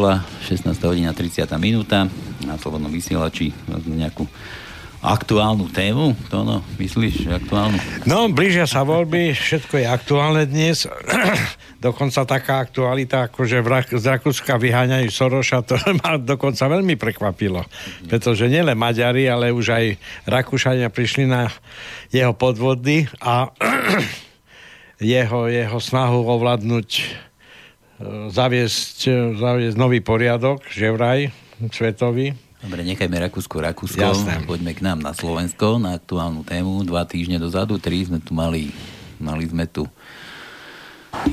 nedela, 16 hodina 30 minúta na Slobodnom vysielači nejakú aktuálnu tému? To no, myslíš, aktuálnu? No, blížia sa voľby, všetko je aktuálne dnes. dokonca taká aktualita, ako že z Rakúska vyháňajú Soroša, to ma dokonca veľmi prekvapilo. Pretože nielen Maďari, ale už aj Rakúšania prišli na jeho podvody a jeho, jeho snahu ovládnuť zaviesť, zaviesť nový poriadok, že vraj, svetový. Dobre, nechajme Rakúsko, Rakúsko. Jasné. Poďme k nám na Slovensko, na aktuálnu tému. Dva týždne dozadu, tri sme tu mali, mali sme tu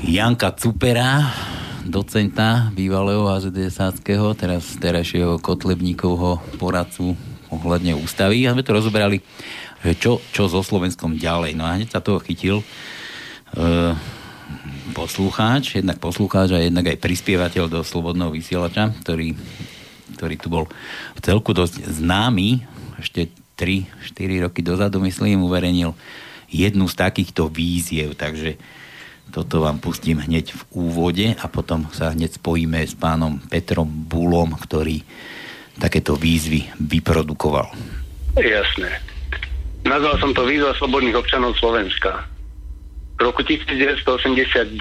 Janka Cupera, docenta bývalého HZDSáckého, teraz terajšieho Kotlebníkovho poradcu ohľadne ústavy. A sme to rozoberali, že čo, čo so Slovenskom ďalej. No a hneď sa toho chytil e, poslucháč, jednak poslucháč a jednak aj prispievateľ do Slobodného vysielača, ktorý, ktorý tu bol v celku dosť známy, ešte 3-4 roky dozadu, myslím, uverejnil jednu z takýchto víziev, takže toto vám pustím hneď v úvode a potom sa hneď spojíme s pánom Petrom Bulom, ktorý takéto výzvy vyprodukoval. Jasné. Nazval som to výzva slobodných občanov Slovenska. V roku 1989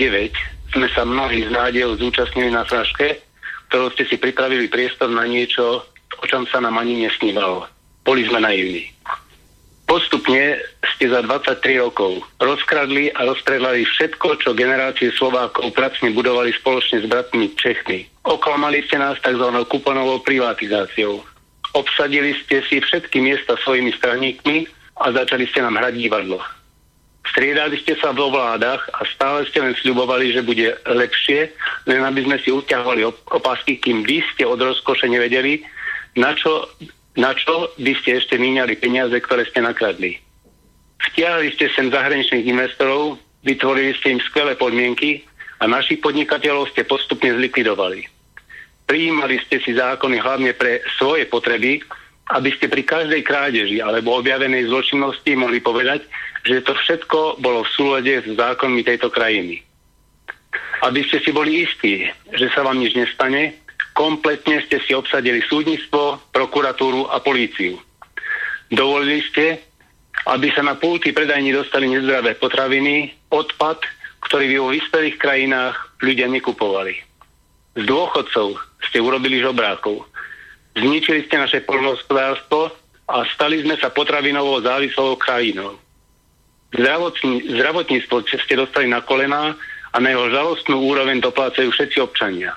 sme sa mnohí z nádejov zúčastnili na fraške, ktorou ste si pripravili priestor na niečo, o čom sa nám ani nesnívalo. Boli sme naivní. Postupne ste za 23 rokov rozkradli a rozpredali všetko, čo generácie Slovákov pracne budovali spoločne s bratmi Čechmi. Oklamali ste nás tzv. kuponovou privatizáciou. Obsadili ste si všetky miesta svojimi straníkmi a začali ste nám hrať divadlo. Striedali ste sa vo vládach a stále ste len sľubovali, že bude lepšie, len aby sme si uťahovali opasky, kým vy ste od rozkoše nevedeli, na čo, na čo by ste ešte míňali peniaze, ktoré ste nakradli. Vtiahli ste sem zahraničných investorov, vytvorili ste im skvelé podmienky a našich podnikateľov ste postupne zlikvidovali. Prijímali ste si zákony hlavne pre svoje potreby, aby ste pri každej krádeži alebo objavenej zločinnosti mohli povedať, že to všetko bolo v súlade s zákonmi tejto krajiny. Aby ste si boli istí, že sa vám nič nestane, kompletne ste si obsadili súdnictvo, prokuratúru a políciu. Dovolili ste, aby sa na pulty predajní dostali nezdravé potraviny, odpad, ktorý by vo vyspelých krajinách ľudia nekupovali. Z dôchodcov ste urobili žobrákov. Zničili ste naše poľnohospodárstvo a stali sme sa potravinovou závislou krajinou. Zdravotní, zdravotníctvo ste dostali na kolená a na jeho žalostnú úroveň doplácajú všetci občania.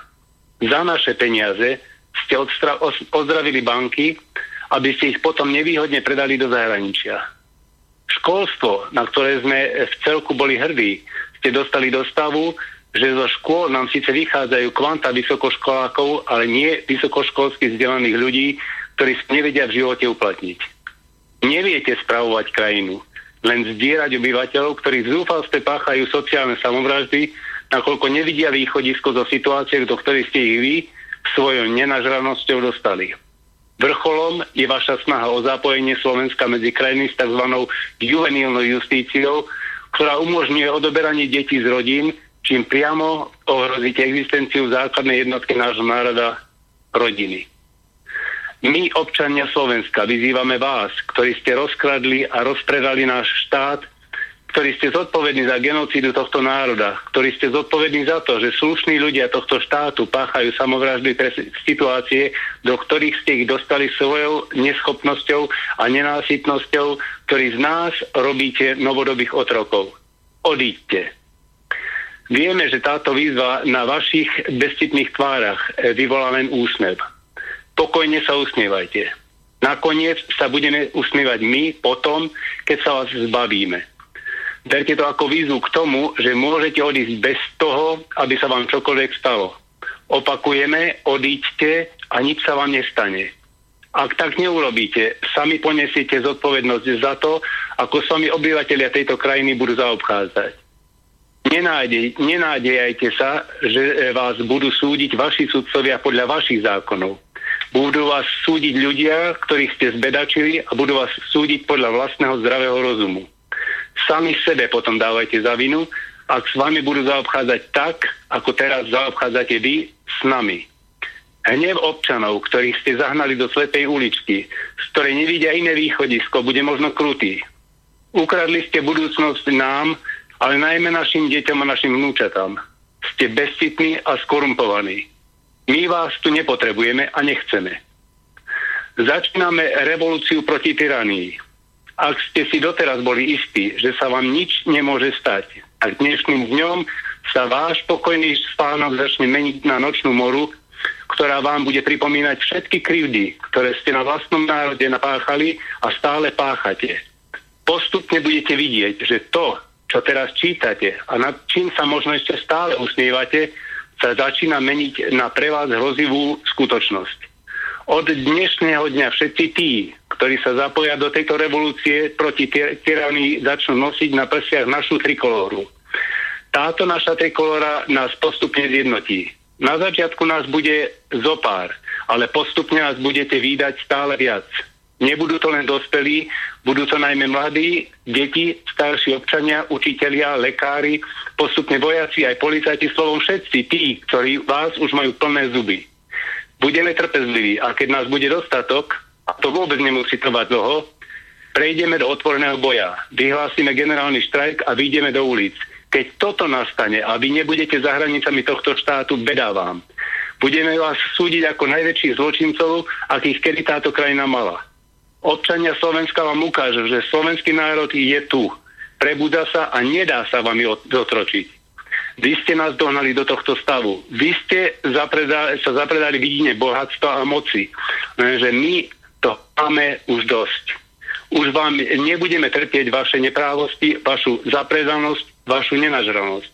Za naše peniaze ste odstra- ozdravili banky, aby ste ich potom nevýhodne predali do zahraničia. Školstvo, na ktoré sme v celku boli hrdí, ste dostali do stavu, že zo škôl nám síce vychádzajú kvanta vysokoškolákov, ale nie vysokoškolsky vzdelaných ľudí, ktorí nevedia v živote uplatniť. Neviete spravovať krajinu len zdierať obyvateľov, ktorí v páchajú sociálne samovraždy, nakoľko nevidia východisko zo situácie, do ktorej ste ich vy svojou nenažranosťou dostali. Vrcholom je vaša snaha o zapojenie Slovenska medzi krajiny s tzv. juvenilnou justíciou, ktorá umožňuje odoberanie detí z rodín, čím priamo ohrozíte existenciu základnej jednotky nášho národa rodiny. My, občania Slovenska, vyzývame vás, ktorí ste rozkradli a rozpredali náš štát, ktorí ste zodpovední za genocídu tohto národa, ktorí ste zodpovední za to, že slušní ľudia tohto štátu páchajú samovraždy pre situácie, do ktorých ste ich dostali svojou neschopnosťou a nenásytnosťou, ktorí z nás robíte novodobých otrokov. Odíďte. Vieme, že táto výzva na vašich bezcitných tvárach vyvolá len úsmev pokojne sa usmievajte. Nakoniec sa budeme usmievať my potom, keď sa vás zbavíme. Berte to ako výzvu k tomu, že môžete odísť bez toho, aby sa vám čokoľvek stalo. Opakujeme, odíďte a nič sa vám nestane. Ak tak neurobíte, sami ponesiete zodpovednosť za to, ako s vami obyvateľia tejto krajiny budú zaobchádzať. Nenádej, nenádejajte sa, že vás budú súdiť vaši sudcovia podľa vašich zákonov. Budú vás súdiť ľudia, ktorých ste zbedačili a budú vás súdiť podľa vlastného zdravého rozumu. Sami sebe potom dávajte za vinu, ak s vami budú zaobchádzať tak, ako teraz zaobchádzate vy s nami. Hnev občanov, ktorých ste zahnali do slepej uličky, z ktorej nevidia iné východisko, bude možno krutý. Ukradli ste budúcnosť nám, ale najmä našim deťom a našim vnúčatám. Ste bezcitní a skorumpovaní. My vás tu nepotrebujeme a nechceme. Začíname revolúciu proti tyranii. Ak ste si doteraz boli istí, že sa vám nič nemôže stať, a dnešným dňom sa váš pokojný spánok začne meniť na nočnú moru, ktorá vám bude pripomínať všetky krivdy, ktoré ste na vlastnom národe napáchali a stále páchate. Postupne budete vidieť, že to, čo teraz čítate a nad čím sa možno ešte stále usmievate, sa začína meniť na pre vás hrozivú skutočnosť. Od dnešného dňa všetci tí, ktorí sa zapoja do tejto revolúcie proti tyranii, začnú nosiť na prsiach našu trikolóru. Táto naša trikolóra nás postupne zjednotí. Na začiatku nás bude zopár, ale postupne nás budete výdať stále viac. Nebudú to len dospelí, budú to najmä mladí, deti, starší občania, učitelia, lekári, postupne vojaci, aj policajti, slovom všetci tí, ktorí vás už majú plné zuby. Budeme trpezliví a keď nás bude dostatok, a to vôbec nemusí trvať dlho, prejdeme do otvoreného boja, vyhlásime generálny štrajk a vyjdeme do ulic. Keď toto nastane a vy nebudete za hranicami tohto štátu, bedávam. Budeme vás súdiť ako najväčších zločincov, akých kedy táto krajina mala. Občania Slovenska vám ukážu, že slovenský národ je tu. Prebúda sa a nedá sa vám zotročiť. Vy ste nás dohnali do tohto stavu. Vy ste zapredali, sa zapredali vidine bohatstva a moci. Lenže my to máme už dosť. Už vám nebudeme trpieť vaše neprávosti, vašu zapredanosť, vašu nenažranosť.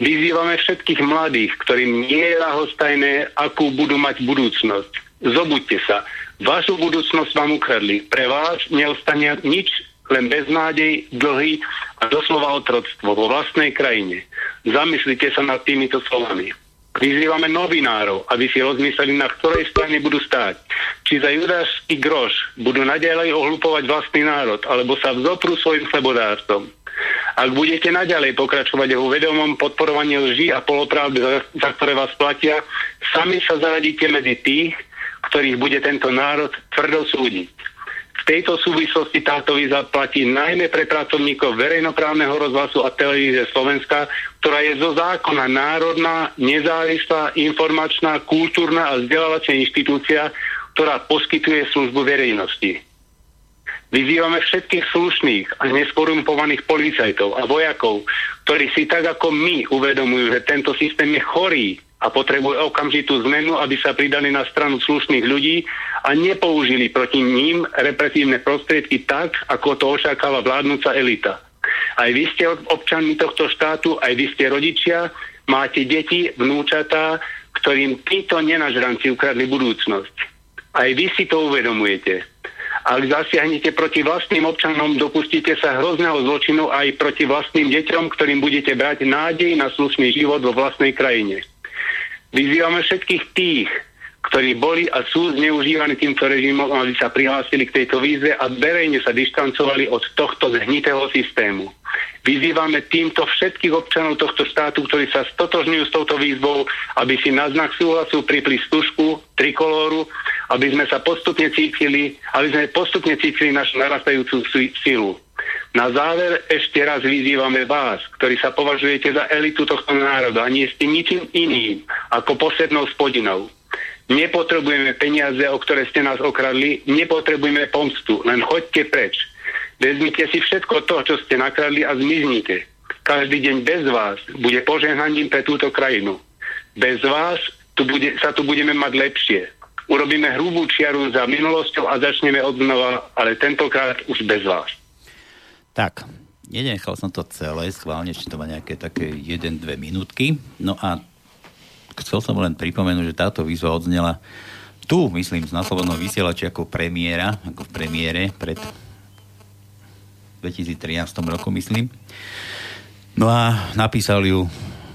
Vyzývame všetkých mladých, ktorým nie je lahostajné, akú budú mať budúcnosť. Zobuďte sa. Vašu budúcnosť vám ukradli. Pre vás neostane nič, len beznádej, dlhy a doslova otroctvo vo vlastnej krajine. Zamyslite sa nad týmito slovami. Vyzývame novinárov, aby si rozmysleli, na ktorej strane budú stáť. Či za judášsky groš budú naďalej ohlupovať vlastný národ, alebo sa vzopru svojim chlebodárcom. Ak budete naďalej pokračovať vo vedomom podporovaní lží a polopravdy, za ktoré vás platia, sami sa zaradíte medzi tých, ktorých bude tento národ tvrdo súdiť. V tejto súvislosti táto víza platí najmä pre pracovníkov verejnoprávneho rozhlasu a televízie Slovenska, ktorá je zo zákona národná, nezávislá, informačná, kultúrna a vzdelávacia inštitúcia, ktorá poskytuje službu verejnosti. Vyzývame všetkých slušných a neskorumpovaných policajtov a vojakov, ktorí si tak ako my uvedomujú, že tento systém je chorý a potrebuje okamžitú zmenu, aby sa pridali na stranu slušných ľudí a nepoužili proti ním represívne prostriedky tak, ako to očakáva vládnúca elita. Aj vy ste občanmi tohto štátu, aj vy ste rodičia, máte deti, vnúčatá, ktorým títo nenažranci ukradli budúcnosť. Aj vy si to uvedomujete. Ak zasiahnete proti vlastným občanom, dopustíte sa hrozného zločinu aj proti vlastným deťom, ktorým budete brať nádej na slušný život vo vlastnej krajine. Vyzývame všetkých tých, ktorí boli a sú zneužívaní týmto režimom, aby sa prihlásili k tejto výzve a verejne sa dištancovali od tohto zhnitého systému. Vyzývame týmto všetkých občanov tohto štátu, ktorí sa stotožňujú s touto výzvou, aby si na znak súhlasu pripli stužku, trikolóru, aby sme sa postupne cítili, aby sme postupne cítili našu narastajúcu silu. Na záver ešte raz vyzývame vás, ktorí sa považujete za elitu tohto národa a nie ste ničím iným ako poslednou spodinou. Nepotrebujeme peniaze, o ktoré ste nás okradli, nepotrebujeme pomstu, len choďte preč. Vezmite si všetko to, čo ste nakradli a zmiznite. Každý deň bez vás bude požehnaním pre túto krajinu. Bez vás tu bude, sa tu budeme mať lepšie. Urobíme hrubú čiaru za minulosťou a začneme od znova, ale tentokrát už bez vás. Tak, nenechal som to celé, schválne, či to má nejaké také 1-2 minútky. No a chcel som len pripomenúť, že táto výzva odznela tu, myslím, z naslobodného vysielači ako premiéra, ako v premiére pred 2013 roku, myslím. No a napísal ju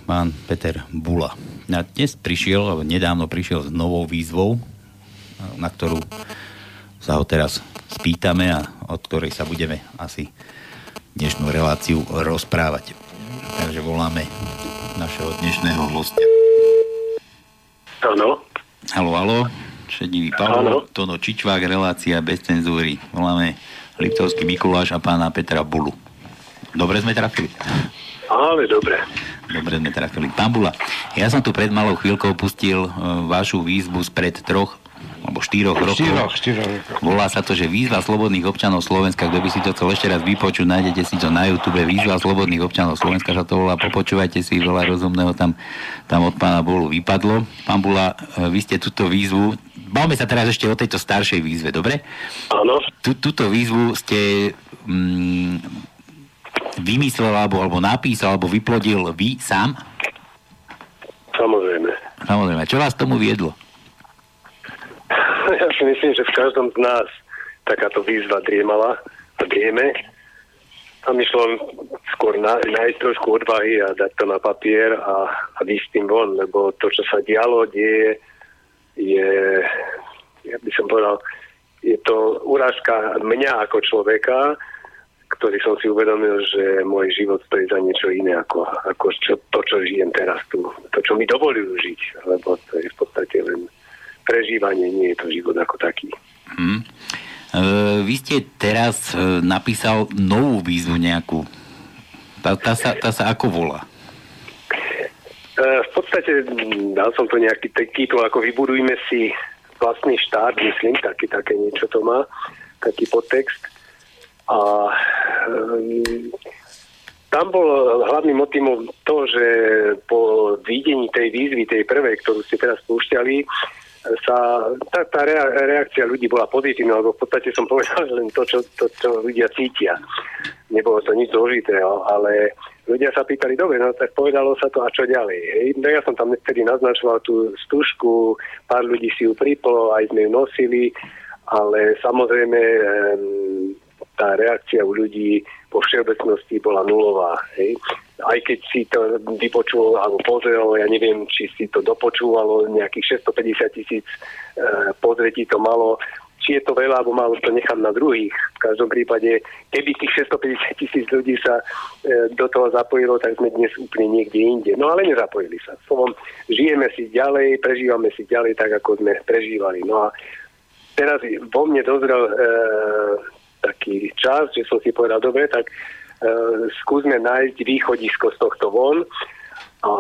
pán Peter Bula. A dnes prišiel, alebo nedávno prišiel s novou výzvou, na ktorú sa ho teraz spýtame a od ktorej sa budeme asi dnešnú reláciu rozprávať. Takže voláme našeho dnešného hostia. Áno. Halo, halo. Šedivý Pavel, Tono Čičvák, relácia bez cenzúry. Voláme Liptovský Mikuláš a pána Petra Bulu. Dobre sme trafili? Ale dobre. Dobre sme trafili. Pán Bula, ja som tu pred malou chvíľkou pustil uh, vašu výzvu spred troch alebo štyroch rokov. Štyroch, štyroch rokov. Volá sa to, že výzva slobodných občanov Slovenska, kto by si to chcel ešte raz vypočuť, nájdete si to na YouTube, výzva slobodných občanov Slovenska sa to volá, popočúvajte si, veľa rozumného tam, tam od pána Bolu vypadlo. Pán Bula, e, vy ste túto výzvu, bavme sa teraz ešte o tejto staršej výzve, dobre? Áno. Túto výzvu ste mm, vymyslel, alebo, alebo napísal, alebo vyplodil vy sám? Samozrejme. Samozrejme. Čo vás tomu viedlo? Ja si myslím, že v každom z nás takáto výzva driemala a drieme. A myšlo skôr na, nájsť trošku odvahy a dať to na papier a, a výsť tým von, lebo to, čo sa dialo, deje, je, ja by som povedal, je to urážka mňa ako človeka, ktorý som si uvedomil, že môj život stojí za niečo iné ako, ako čo, to, čo žijem teraz tu. To, čo mi dovolujú žiť, lebo to je v podstate len prežívanie, nie je to život ako taký. Hmm. E, vy ste teraz e, napísal novú výzvu nejakú. Tá, tá, sa, tá sa ako volá? E, v podstate dal som to nejaký titul, ako vybudujme si vlastný štát, myslím, taký, také niečo to má, taký podtext. A um, tam bol hlavným motivom to, že po videní tej výzvy, tej prvej, ktorú ste teraz spúšťali, sa, tá, tá reakcia ľudí bola pozitívna, lebo v podstate som povedal len to, čo, to, čo ľudia cítia. Nebolo to nič zložitého, ale ľudia sa pýtali, dobre, no tak povedalo sa to a čo ďalej. No ja som tam vtedy naznačoval tú stužku, pár ľudí si ju pripolo, aj sme ju nosili, ale samozrejme tá reakcia u ľudí po všeobecnosti bola nulová. Hej. Aj keď si to vypočul alebo pozrel, ja neviem, či si to dopočúvalo, nejakých 650 tisíc e, pozretí to malo, či je to veľa, alebo malo to nechám na druhých. V každom prípade, keby tých 650 tisíc ľudí sa e, do toho zapojilo, tak sme dnes úplne niekde inde. No ale nezapojili sa. Slovom, žijeme si ďalej, prežívame si ďalej tak, ako sme prežívali. No a teraz vo mne dozrel e, taký čas, že som si povedal, dobre, tak uh, skúsme nájsť východisko z tohto von. A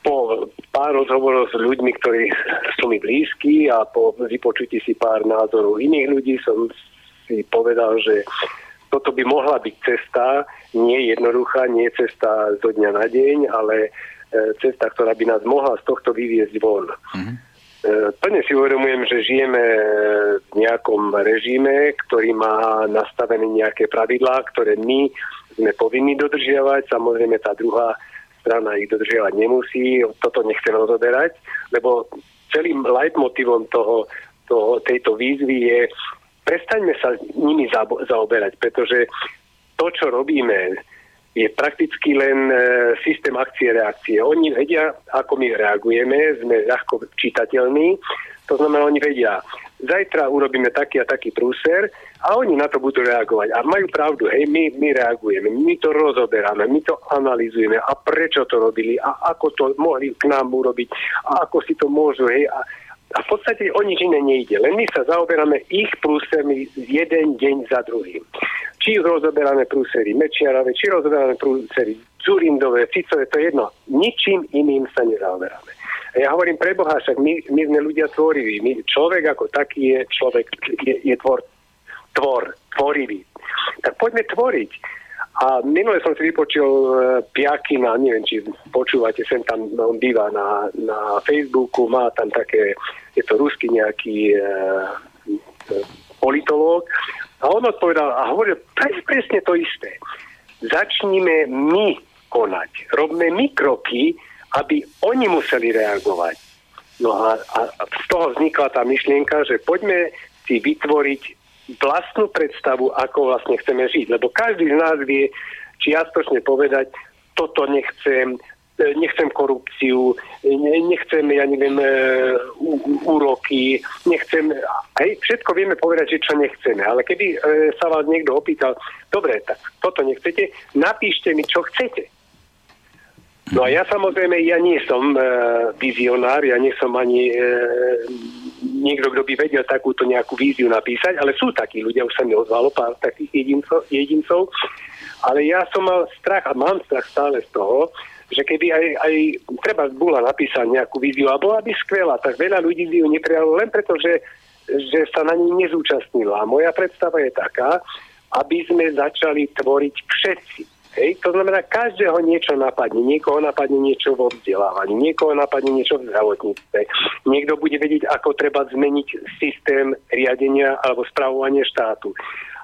po pár rozhovorov s ľuďmi, ktorí sú mi blízki a po vypočutí si pár názorov iných ľudí som si povedal, že toto by mohla byť cesta, nie jednoduchá, nie cesta zo dňa na deň, ale e, cesta, ktorá by nás mohla z tohto vyviezť von. Mm-hmm. E, plne si uvedomujem, že žijeme v nejakom režime, ktorý má nastavené nejaké pravidlá, ktoré my sme povinni dodržiavať. Samozrejme tá druhá strana ich dodržiavať nemusí. Toto nechcem rozoberať, lebo celým leitmotivom toho, toho, tejto výzvy je prestaňme sa nimi zaoberať, pretože to, čo robíme, je prakticky len e, systém akcie reakcie. Oni vedia, ako my reagujeme, sme ľahko čitateľní, to znamená, oni vedia, zajtra urobíme taký a taký prúser a oni na to budú reagovať. A majú pravdu, hej, my, my reagujeme, my to rozoberáme, my to analizujeme a prečo to robili a ako to mohli k nám urobiť a ako si to môžu, hej, a, a v podstate o nič iné nejde. Len my sa zaoberáme ich prúsermi jeden deň za druhým či rozoberáme prúsery Mečiarave, či rozoberáme prúsery Zurindové, Ficové, to je jedno. Ničím iným sa nezaoberáme. A ja hovorím pre Boha, však my, my sme ľudia tvoriví. My, človek ako taký je človek, je, je tvor, tvor, tvorivý. Tak poďme tvoriť. A minule som si vypočul uh, Piakina, neviem, či počúvate, sem tam on býva na, na Facebooku, má tam také, je to ruský nejaký uh, politológ a on odpovedal a hovoril pres, presne to isté. Začníme my konať. Robme my kroky, aby oni museli reagovať. No a, a z toho vznikla tá myšlienka, že poďme si vytvoriť vlastnú predstavu, ako vlastne chceme žiť. Lebo každý z nás vie čiastočne povedať, toto nechcem, nechcem korupciu, nechcem, ja neviem, e, úroky, nechcem, aj všetko vieme povedať, že čo nechceme, ale keby e, sa vás niekto opýtal, dobre, tak toto nechcete, napíšte mi, čo chcete. No a ja samozrejme, ja nie som e, vizionár, ja nie som ani e, niekto, kto by vedel takúto nejakú víziu napísať, ale sú takí ľudia, už sa mi ozvalo pár takých jedincov, jedincov ale ja som mal strach a mám strach stále z toho, že keby aj, aj treba bola napísať nejakú víziu a bola by skvelá, tak veľa ľudí by ju neprijalo len preto, že, že sa na ní nezúčastnila. A moja predstava je taká, aby sme začali tvoriť všetci. Hej? To znamená, každého niečo napadne. Niekoho napadne niečo vo vzdelávaní, niekoho napadne niečo v zdravotníctve. Niekto bude vedieť, ako treba zmeniť systém riadenia alebo spravovania štátu.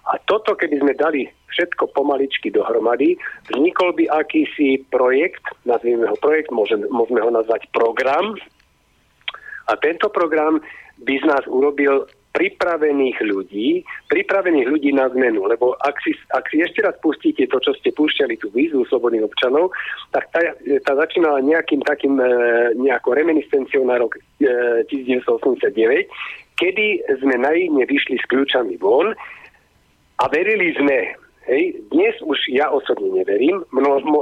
A toto, keby sme dali všetko pomaličky dohromady, vznikol by akýsi projekt, nazvieme ho projekt, môžeme, ho nazvať program. A tento program by z nás urobil pripravených ľudí, pripravených ľudí na zmenu. Lebo ak si, ak si ešte raz pustíte to, čo ste púšťali, tú výzvu slobodných občanov, tak tá, tá začínala nejakým takým e, nejakou reminiscenciou na rok e, 1989, kedy sme naivne vyšli s kľúčami von a verili sme, hej, dnes už ja osobne neverím, mno, mo,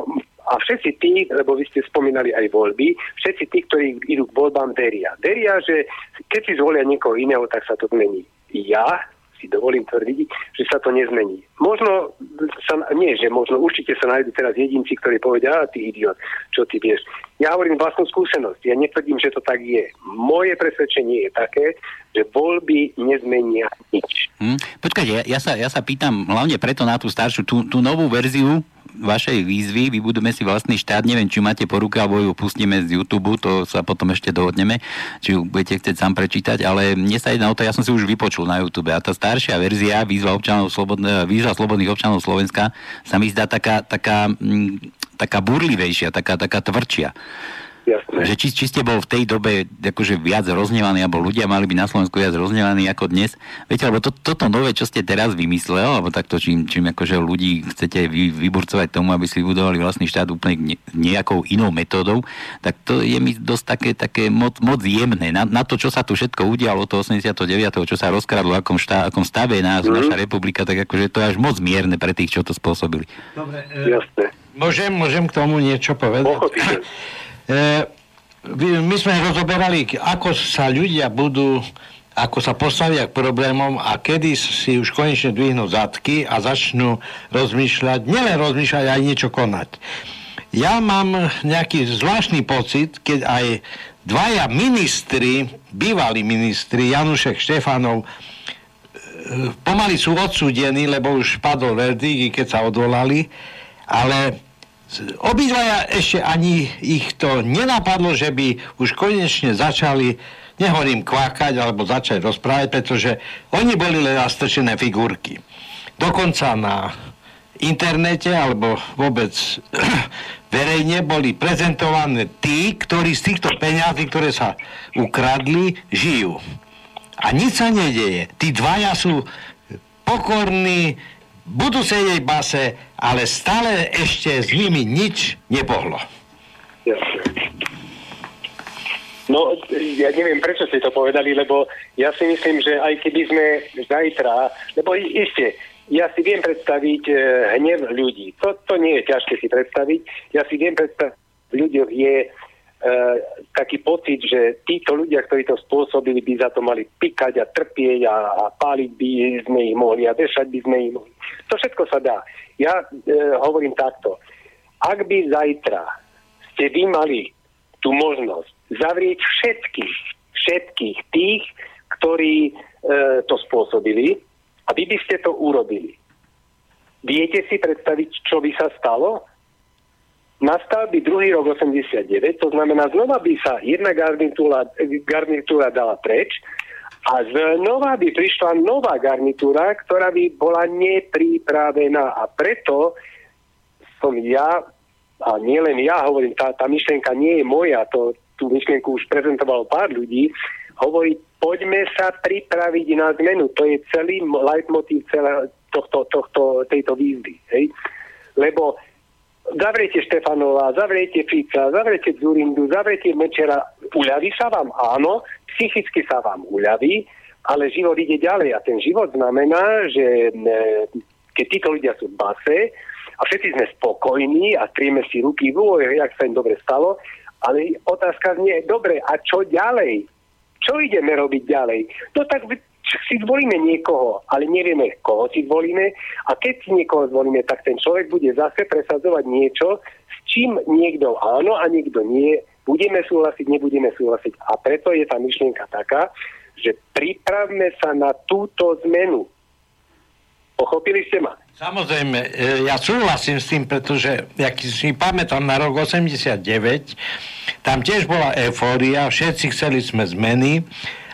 a všetci tí, lebo vy ste spomínali aj voľby, všetci tí, ktorí idú k voľbám, veria. Veria, že keď si zvolia niekoho iného, tak sa to zmení. Ja si dovolím tvrdiť, že sa to nezmení. Možno, sa, nie, že možno určite sa nájdú teraz jedinci, ktorí povedia, a ty idiot, čo ty vieš. Ja hovorím vlastnú skúsenosť, ja netvrdím, že to tak je. Moje presvedčenie je také, že voľby nezmenia nič. Hm, počkajte, ja, ja, sa, ja sa pýtam hlavne preto na tú staršiu, tú, tú novú verziu vašej výzvy, vybudujeme si vlastný štát, neviem, či máte po ruke, alebo ju pustíme z YouTube, to sa potom ešte dohodneme, či ju budete chcieť sám prečítať, ale mne sa jedná o to, ja som si už vypočul na YouTube a tá staršia verzia výzva, občanov slobodne, výzva slobodných občanov Slovenska sa mi zdá taká, taká, mm, taká burlivejšia, taká, taká tvrdšia. Jasné. Že či, či ste bol v tej dobe akože viac roznevaný, alebo ľudia mali byť na Slovensku viac roznevaní ako dnes. Viete, lebo to, toto nové, čo ste teraz vymyslel, alebo takto, čím, čím akože ľudí chcete vy, vyburcovať tomu, aby si vybudovali vlastný štát úplne nejakou inou metódou, tak to je mi dosť také, také moc, moc jemné. Na, na to, čo sa tu všetko udialo, to 89., čo sa rozkradlo, akom, štá, akom stave nás mm. naša republika, tak akože to je až moc mierne pre tých, čo to spôsobili. Dobre, e, Jasné. Môžem, môžem k tomu niečo povedať? my sme rozoberali, ako sa ľudia budú ako sa postavia k problémom a kedy si už konečne dvihnú zadky a začnú rozmýšľať, nielen rozmýšľať, aj niečo konať. Ja mám nejaký zvláštny pocit, keď aj dvaja ministri, bývalí ministri, Janušek Štefanov, e, pomaly sú odsúdení, lebo už padol verdikt, keď sa odvolali, ale obidvaja ešte ani ich to nenapadlo, že by už konečne začali, nehovorím kvákať alebo začať rozprávať, pretože oni boli len nastrčené figurky. Dokonca na internete alebo vôbec verejne boli prezentované tí, ktorí z týchto peňazí, ktoré sa ukradli, žijú. A nič sa nedeje. Tí dvaja sú pokorní, budú sedieť base, ale stále ešte s nimi nič nepohlo. No, ja neviem, prečo ste to povedali, lebo ja si myslím, že aj keby sme zajtra, lebo iste, ja si viem predstaviť e, hnev ľudí. To, to nie je ťažké si predstaviť. Ja si viem predstaviť, v ľuďoch je taký pocit, že títo ľudia, ktorí to spôsobili, by za to mali pikať a trpieť a, a páliť by sme ich mohli a vešať by sme ich mohli. To všetko sa dá. Ja e, hovorím takto. Ak by zajtra ste vy mali tú možnosť zavrieť všetkých, všetkých tých, ktorí e, to spôsobili a vy by ste to urobili. Viete si predstaviť, čo by sa stalo? Nastal by druhý rok 89, to znamená, znova by sa jedna garnitúra, garnitúra dala preč a znova by prišla nová garnitúra, ktorá by bola nepripravená a preto som ja, a nie len ja hovorím, tá, tá myšlienka nie je moja, to, tú myšlienku už prezentovalo pár ľudí, hovorí, poďme sa pripraviť na zmenu. To je celý leitmotiv celé tohto, tohto, tejto výzvy. Hej? Lebo Zavriete Štefanova, zavriete Fica, zavriete Zurindu, zavriete Mečera. Uľaví sa vám? Áno, psychicky sa vám uľaví, ale život ide ďalej. A ten život znamená, že keď títo ľudia sú v base, a všetci sme spokojní a trieme si ruky, vôj, jak sa im dobre stalo, ale otázka znie, dobre, a čo ďalej? Čo ideme robiť ďalej? No tak si zvolíme niekoho, ale nevieme, koho si zvolíme a keď si niekoho zvolíme, tak ten človek bude zase presadzovať niečo, s čím niekto áno a niekto nie, budeme súhlasiť, nebudeme súhlasiť. A preto je tá myšlienka taká, že pripravme sa na túto zmenu. Pochopili ste ma? Samozrejme, e, ja súhlasím s tým, pretože, jak si pamätám na rok 89, tam tiež bola eufória, všetci chceli sme zmeny,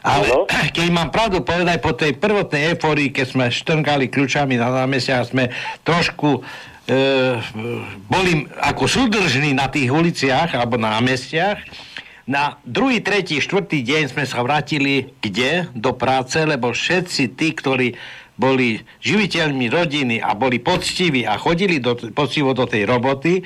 ale no. keď mám pravdu povedať, po tej prvotnej eufórii, keď sme štrnkali kľúčami na námestia, sme trošku e, boli ako súdržní na tých uliciach alebo na námestiach, na druhý, tretí, štvrtý deň sme sa vrátili kde? Do práce, lebo všetci tí, ktorí boli živiteľmi rodiny a boli poctiví a chodili do, poctivo do tej roboty,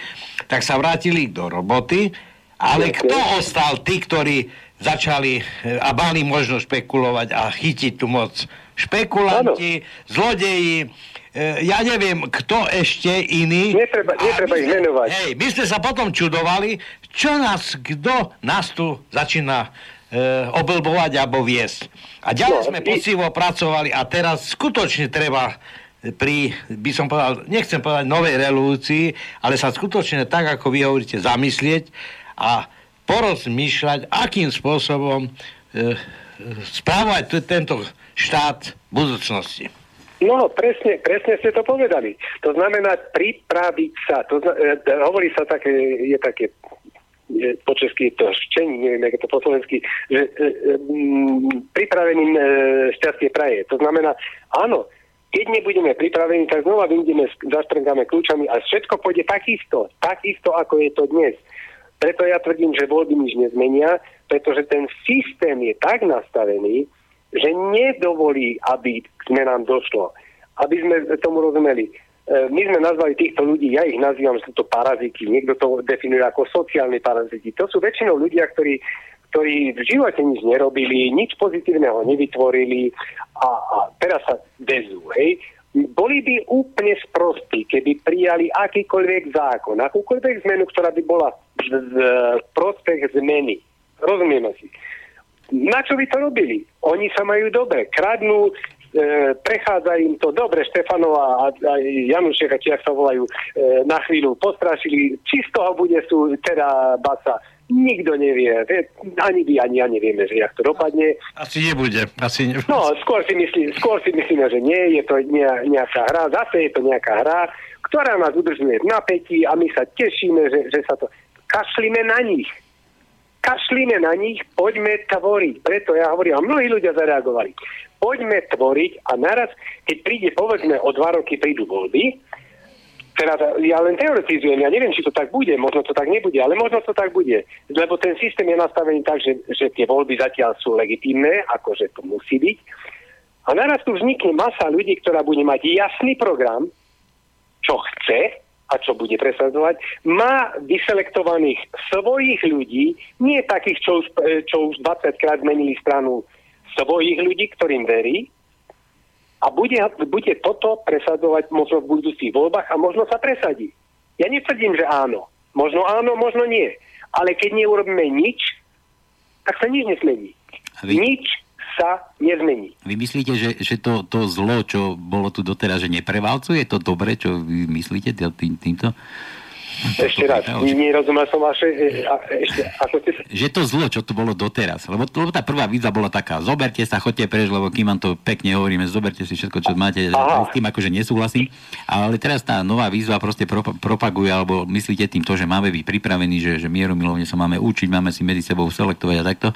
tak sa vrátili do roboty, ale kto ostal tí, ktorí začali eh, a mali možnosť špekulovať a chytiť tú moc? Špekulanti, ano. zlodeji, e, ja neviem, kto ešte iný. Netreba, netreba ich menovať. Hej, my sme sa potom čudovali, čo nás, kto nás tu začína e, oblbovať alebo viesť. A ďalej no, sme ty... poctivo pracovali a teraz skutočne treba pri, by som povedal, nechcem povedať novej revolúcii, ale sa skutočne tak, ako vy hovoríte, zamyslieť a porozmýšľať, akým spôsobom e, správať tento štát v budúcnosti. No, presne, presne ste to povedali. To znamená pripraviť sa. To zna, e, hovorí sa také, je také po česky to ščení, neviem, ako to po slovensky, že e, e, pripraveným e, šťastie praje. To znamená, áno, keď nebudeme pripravení, tak znova vyjdeme, zastrngáme kľúčami a všetko pôjde takisto, takisto ako je to dnes. Preto ja tvrdím, že voľby nič nezmenia, pretože ten systém je tak nastavený, že nedovolí, aby k zmenám došlo. Aby sme tomu rozumeli. E, my sme nazvali týchto ľudí, ja ich nazývam, sú to paraziti, niekto to definuje ako sociálni paraziti. To sú väčšinou ľudia, ktorí, ktorí v živote nič nerobili, nič pozitívneho nevytvorili a, a teraz sa vezú. Hej. Boli by úplne sprostí, keby prijali akýkoľvek zákon, akúkoľvek zmenu, ktorá by bola prospech zmeny. Rozumieme si. Na čo by to robili? Oni sa majú dobre, kradnú, e, prechádza im to dobre, Štefanova a, a Janušek, či ak sa volajú, e, na chvíľu postrašili, či z toho bude sú teda baca. Nikto nevie. Ani vy, ani ja nevieme, že jak to dopadne. Asi nebude. Asi ne... No, skôr si, myslí, skôr si myslíme, že nie, je to nejaká hra. Zase je to nejaká hra, ktorá nás udržuje v napätí a my sa tešíme, že, že sa to... Kašlíme na nich. Kašlíme na nich, poďme tvoriť. Preto ja hovorím, a mnohí ľudia zareagovali poďme tvoriť a naraz, keď príde, povedzme, o dva roky prídu voľby, teraz ja len teoretizujem, ja neviem, či to tak bude, možno to tak nebude, ale možno to tak bude, lebo ten systém je nastavený tak, že, že tie voľby zatiaľ sú legitímne, akože to musí byť. A naraz tu vznikne masa ľudí, ktorá bude mať jasný program, čo chce a čo bude presadzovať, má vyselektovaných svojich ľudí, nie takých, čo už, čo už 20 krát zmenili stranu svojich ľudí, ktorým verí a bude, bude toto presadzovať možno v budúcich voľbách a možno sa presadí. Ja netvrdím, že áno. Možno áno, možno nie. Ale keď neurobíme nič, tak sa nič nezmení. Vy... Nič sa nezmení. Vy myslíte, že, že to, to zlo, čo bolo tu doteraz, že neprevalcuje? Je to dobre, čo vy myslíte tým, týmto? Ešte raz, nerozumel som vaše, e, ešte, ako ste... Že to zlo, čo tu bolo doteraz, lebo, lebo tá prvá výzva bola taká, zoberte sa, chodte preč, lebo kým vám to pekne hovoríme, zoberte si všetko, čo máte, Aha. s tým akože nesúhlasím, ale teraz tá nová výzva proste pro, propaguje, alebo myslíte tým to, že máme byť pripravení, že, že mieromilovne sa máme učiť, máme si medzi sebou selektovať a takto,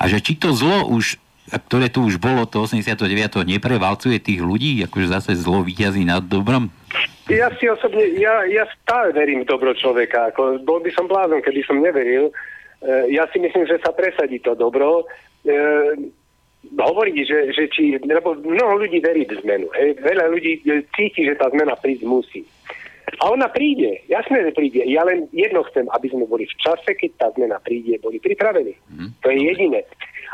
a že či to zlo už ktoré tu už bolo, to 89. neprevalcuje tých ľudí, akože zase zlo vyťazí nad dobrom? Ja si osobne, ja, ja stále verím dobro človeka. Ako, bol by som blázon, keby som neveril. E, ja si myslím, že sa presadí to dobro. E, hovorí, že, že či, lebo mnoho ľudí verí v zmenu. Hej. Veľa ľudí cíti, že tá zmena prísť musí. A ona príde, jasné, že príde. Ja len jedno chcem, aby sme boli v čase, keď tá zmena príde, boli pripravení. Mm. To je jediné.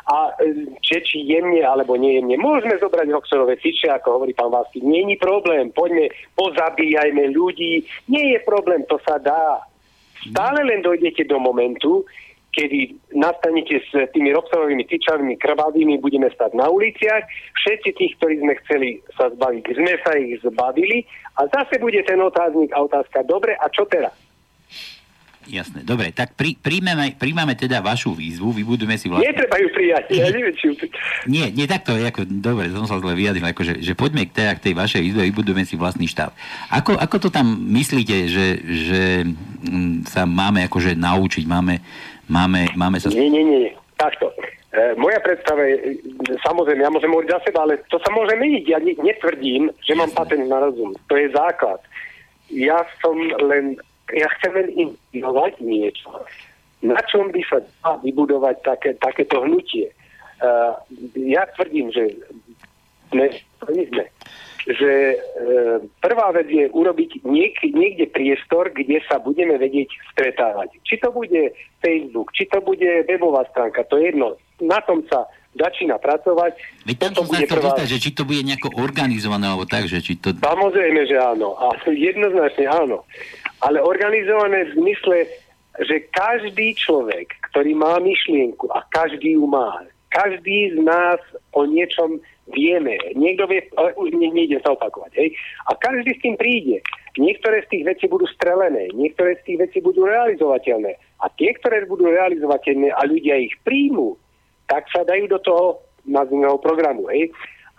A e, či, či jemne alebo nejemne, môžeme zobrať Roxorové fiče, ako hovorí pán Vásky. Není problém, poďme, pozabíjajme ľudí. Nie je problém, to sa dá. Stále len dojdete do momentu, kedy nastanete s tými Robsonovými tyčavými krvavými, budeme stať na uliciach. Všetci tých, ktorí sme chceli sa zbaviť, sme sa ich zbavili a zase bude ten otáznik a otázka, dobre, a čo teraz? Jasné, dobre, tak prí, príjmeme, príjmame teda vašu výzvu, vybudujeme si vlastne... Netreba ju prijať, ja neviem, či ju... Nie, nie takto, ako, dobre, som sa zle vyjadril, ako, že, poďme k, teda, k tej vašej výzve, vybudujeme si vlastný štáb. Ako, ako to tam myslíte, že, že m, sa máme akože naučiť, máme, máme, máme sa... Nie, nie, nie, takto. E, moja predstava je, samozrejme, ja môžem hovoriť za seba, ale to sa môže meniť. Ja ne, netvrdím, že mám patent na rozum. To je základ. Ja som len ja chcem len inovovať niečo, na čom by sa dá vybudovať také, takéto hnutie. Uh, ja tvrdím, že sme, sme že uh, prvá vec je urobiť niek- niekde priestor, kde sa budeme vedieť stretávať. Či to bude Facebook, či to bude webová stránka, to je jedno. Na tom sa začína pracovať. Veď tam som sa chcel prvá... dostať, že či to bude nejako organizované, alebo tak, že či to... Samozrejme, že áno. A jednoznačne áno ale organizované v zmysle, že každý človek, ktorý má myšlienku a každý ju má, každý z nás o niečom vieme. Niekto vie, ne, nejde sa opakovať. Hej? A každý s tým príde. Niektoré z tých vecí budú strelené, niektoré z tých vecí budú realizovateľné. A tie, ktoré budú realizovateľné a ľudia ich príjmu, tak sa dajú do toho nazvného programu. Hej?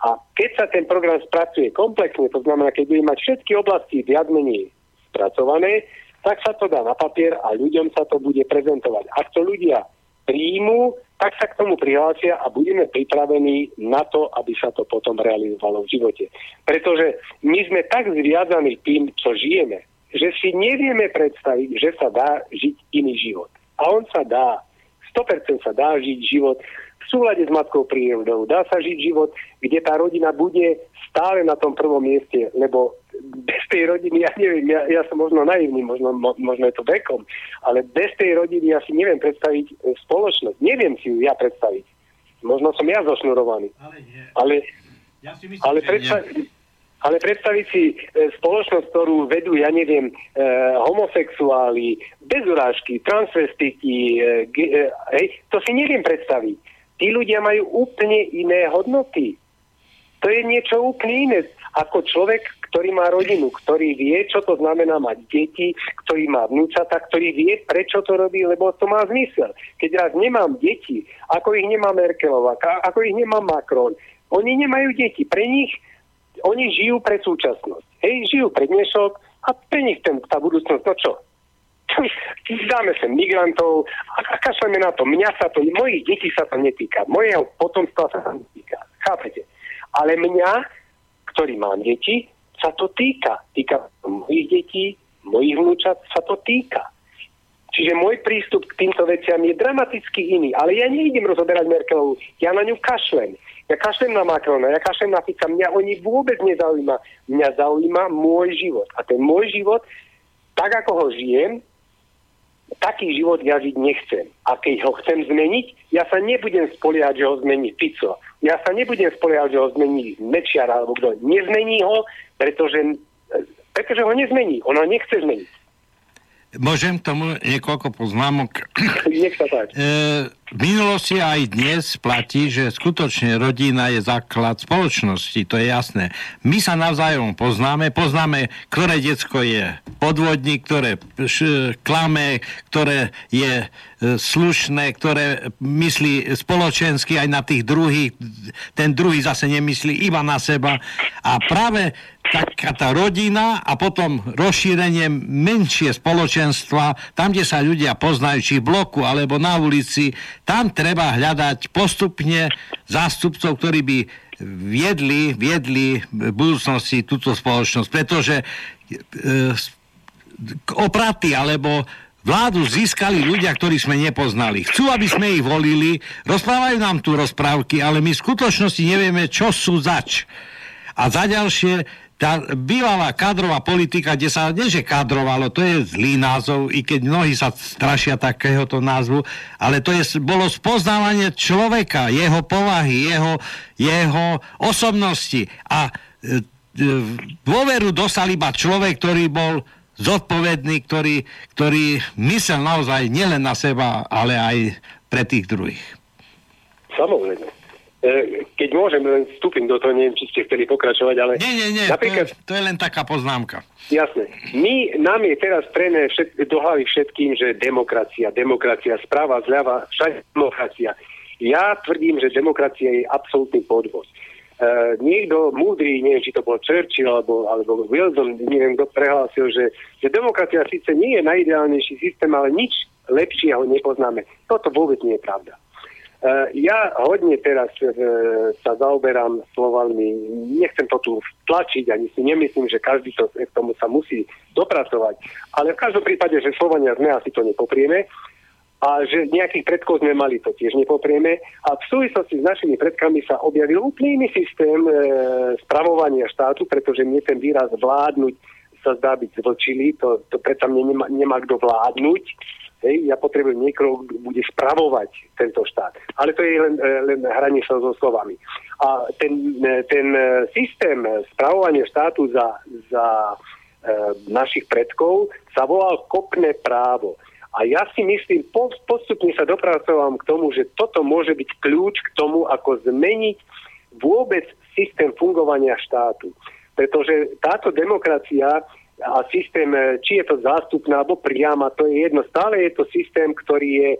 A keď sa ten program spracuje komplexne, to znamená, keď bude mať všetky oblasti viac menej spracované, tak sa to dá na papier a ľuďom sa to bude prezentovať. Ak to ľudia príjmu, tak sa k tomu prihlásia a budeme pripravení na to, aby sa to potom realizovalo v živote. Pretože my sme tak zviazaní tým, čo žijeme, že si nevieme predstaviť, že sa dá žiť iný život. A on sa dá. 100% sa dá žiť život v súlade s matkou prírodou. Dá sa žiť život, kde tá rodina bude stále na tom prvom mieste, lebo bez tej rodiny, ja neviem, ja, ja som možno naivný, možno, mo, možno je to vekom, ale bez tej rodiny ja si neviem predstaviť e, spoločnosť. Neviem si ju ja predstaviť. Možno som ja zošnurovaný. Ale, nie. ale, ja si myslím, ale, predstav, ale predstaviť si e, spoločnosť, ktorú vedú, ja neviem, e, homosexuáli, bez urážky, transvestiti, e, e, hej, to si neviem predstaviť. Tí ľudia majú úplne iné hodnoty. To je niečo úplne iné ako človek, ktorý má rodinu, ktorý vie, čo to znamená mať deti, ktorý má vnúčata, ktorý vie, prečo to robí, lebo to má zmysel. Keď raz nemám deti, ako ich nemá Merkelová, ako ich nemá Macron, oni nemajú deti. Pre nich, oni žijú pre súčasnosť. Hej, žijú pre dnešok a pre nich ten, tá budúcnosť, no čo? Dáme sa migrantov a, a kašleme na to. Mňa sa to, mojich detí sa to netýka. Mojeho potomstva sa to netýka. Chápete? Ale mňa ktorý mám deti, sa to týka. Týka mojich detí, mojich vnúčat sa to týka. Čiže môj prístup k týmto veciam je dramaticky iný. Ale ja neidem rozoberať Merkelovu. Ja na ňu kašlem. Ja kašlem na Macrona, ja kašlem na Fica. Mňa oni vôbec nezaujíma. Mňa zaujíma môj život. A ten môj život, tak ako ho žijem, taký život ja žiť nechcem. A keď ho chcem zmeniť, ja sa nebudem spoliehať, že ho zmení Fico ja sa nebudem spoliehať, že ho zmení Mečiar alebo kto. Nezmení ho, pretože, pretože ho nezmení. On ho nechce zmeniť. Môžem k tomu niekoľko poznámok. Nech sa tak. E, v minulosti aj dnes platí, že skutočne rodina je základ spoločnosti, to je jasné. My sa navzájom poznáme, poznáme, ktoré decko je podvodník, ktoré klame, ktoré je e, slušné, ktoré myslí spoločensky aj na tých druhých, ten druhý zase nemyslí iba na seba. A práve taká tá rodina a potom rozšírenie menšie spoločenstva, tam, kde sa ľudia poznajú, či v bloku alebo na ulici, tam treba hľadať postupne zástupcov, ktorí by viedli, viedli v budúcnosti túto spoločnosť, pretože e, opraty alebo vládu získali ľudia, ktorí sme nepoznali. Chcú, aby sme ich volili, rozprávajú nám tu rozprávky, ale my v skutočnosti nevieme, čo sú zač. A za ďalšie, tá bývalá kádrová politika, kde sa, nie že kádrovalo, to je zlý názov, i keď mnohí sa strašia takéhoto názvu, ale to je, bolo spoznávanie človeka, jeho povahy, jeho, jeho osobnosti a e, e, dôveru dostal iba človek, ktorý bol zodpovedný, ktorý, ktorý myslel naozaj nielen na seba, ale aj pre tých druhých. Samozrejme. E, keď môžem, len vstúpim do toho, neviem, či ste chceli pokračovať, ale... Nie, nie, nie, napríklad, to, je, to je len taká poznámka. Jasné. My, nám je teraz trené všet, do hlavy všetkým, že demokracia, demokracia, správa, zľava, všade demokracia. Ja tvrdím, že demokracia je absolútny podvod. Uh, niekto múdry, neviem, či to bol Churchill alebo, alebo Wilson, neviem, kto prehlásil, že, že demokracia síce nie je najideálnejší systém, ale nič lepšieho nepoznáme. Toto vôbec nie je pravda. Eh, ja hodne teraz eh, sa zaoberám slovami, nechcem to tu tlačiť, ani si nemyslím, že každý to k tomu sa musí dopracovať, ale v každom prípade, že Slovania sme asi to nepoprieme a že nejakých predkov sme mali, to tiež nepoprieme. A v súvislosti s našimi predkami sa objavil úplný iný systém e, spravovania štátu, pretože mne ten výraz vládnuť sa zdá byť zvlčilý, to, to predsa mne nemá, nemá kto vládnuť Hej, ja potrebujem niekoho, kto bude spravovať tento štát. Ale to je len, e, len hranie sa so slovami. A ten, e, ten e, systém spravovania štátu za, za e, našich predkov sa volal kopné právo. A ja si myslím, postupne sa dopracovám k tomu, že toto môže byť kľúč k tomu, ako zmeniť vôbec systém fungovania štátu. Pretože táto demokracia a systém, e, či je to zástupná alebo priama, to je jedno. Stále je to systém, ktorý je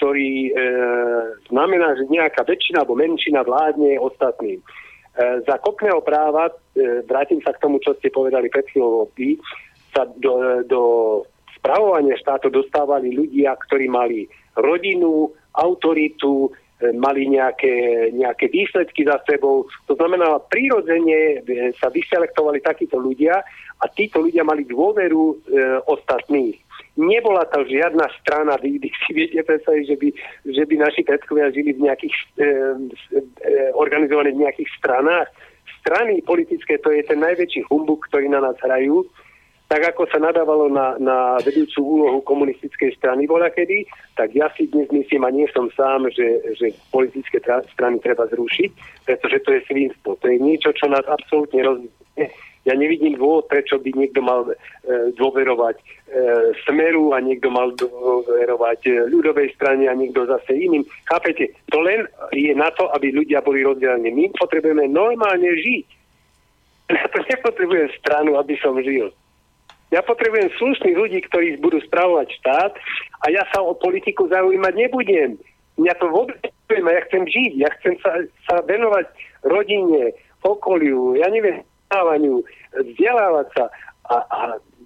ktorý e, znamená, že nejaká väčšina alebo menšina vládne ostatným. E, za kopného práva, e, vrátim sa k tomu, čo ste povedali pred chvíľou, sa do, do spravovania štátu dostávali ľudia, ktorí mali rodinu, autoritu, e, mali nejaké, nejaké výsledky za sebou. To znamená, prirodzene e, sa vyselektovali takíto ľudia a títo ľudia mali dôveru e, ostatných. Nebola tam žiadna strana, vy, vy si viete predstaviť, že by, že by naši predkovia žili v nejakých, e, e, organizovaných v nejakých stranách. Strany politické, to je ten najväčší humbuk, ktorý na nás hrajú. Tak ako sa nadávalo na, na vedúcu úlohu komunistickej strany bola kedy, tak ja si dnes myslím, a nie som sám, že, že politické tra- strany treba zrušiť, pretože to je svinstvo. To je niečo, čo nás absolútne rozdielne ja nevidím dôvod, prečo by niekto mal e, dôverovať e, Smeru a niekto mal dôverovať e, ľudovej strane a niekto zase iným. Chápete? To len je na to, aby ľudia boli rozdelení. My potrebujeme normálne žiť. Ja to nepotrebujem stranu, aby som žil. Ja potrebujem slušných ľudí, ktorí budú spravovať štát a ja sa o politiku zaujímať nebudem. Mňa to vôbec neviem, ja chcem žiť, ja chcem sa, sa venovať rodine, okoliu, ja neviem, vzdelávaniu, vzdelávať sa a, a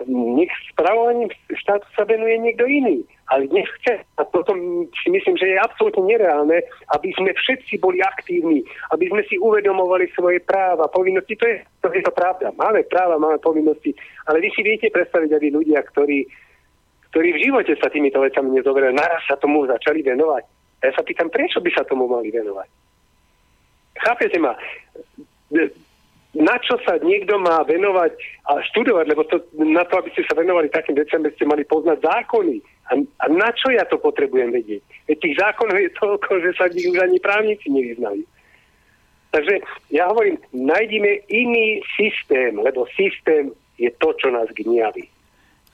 nech spravovaním štátu sa venuje niekto iný. Ale nechce. A potom si myslím, že je absolútne nereálne, aby sme všetci boli aktívni, aby sme si uvedomovali svoje práva, povinnosti. To je, to je to pravda. Máme práva, máme povinnosti. Ale vy si viete predstaviť, aby ľudia, ktorí, ktorí v živote sa týmito vecami nezoberajú, naraz sa tomu začali venovať. A ja sa pýtam, prečo by sa tomu mali venovať? Chápete ma? Na čo sa niekto má venovať a študovať, lebo to, na to, aby ste sa venovali takým veciam, by ste mali poznať zákony. A, a na čo ja to potrebujem vedieť? Veď tých zákonov je toľko, že sa nich už ani právnici nevyznajú. Takže ja hovorím, nájdime iný systém, lebo systém je to, čo nás gniaví.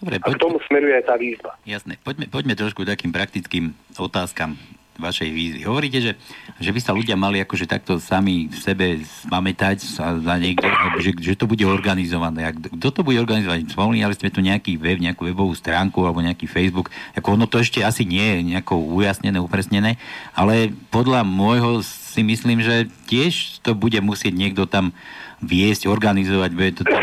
Dobre, poď... A k tomu smeruje aj tá výzva. Jasné. Poďme, poďme trošku takým praktickým otázkam vašej vízy. Hovoríte, že, že by sa ľudia mali akože takto sami v sebe spamätať sa za niekto, že, že to bude organizované. A kto to bude organizovať? Spomínali sme tu nejaký web, nejakú webovú stránku alebo nejaký Facebook. Ako ono to ešte asi nie je nejako ujasnené, upresnené, ale podľa môjho si myslím, že tiež to bude musieť niekto tam viesť, organizovať, bude to tam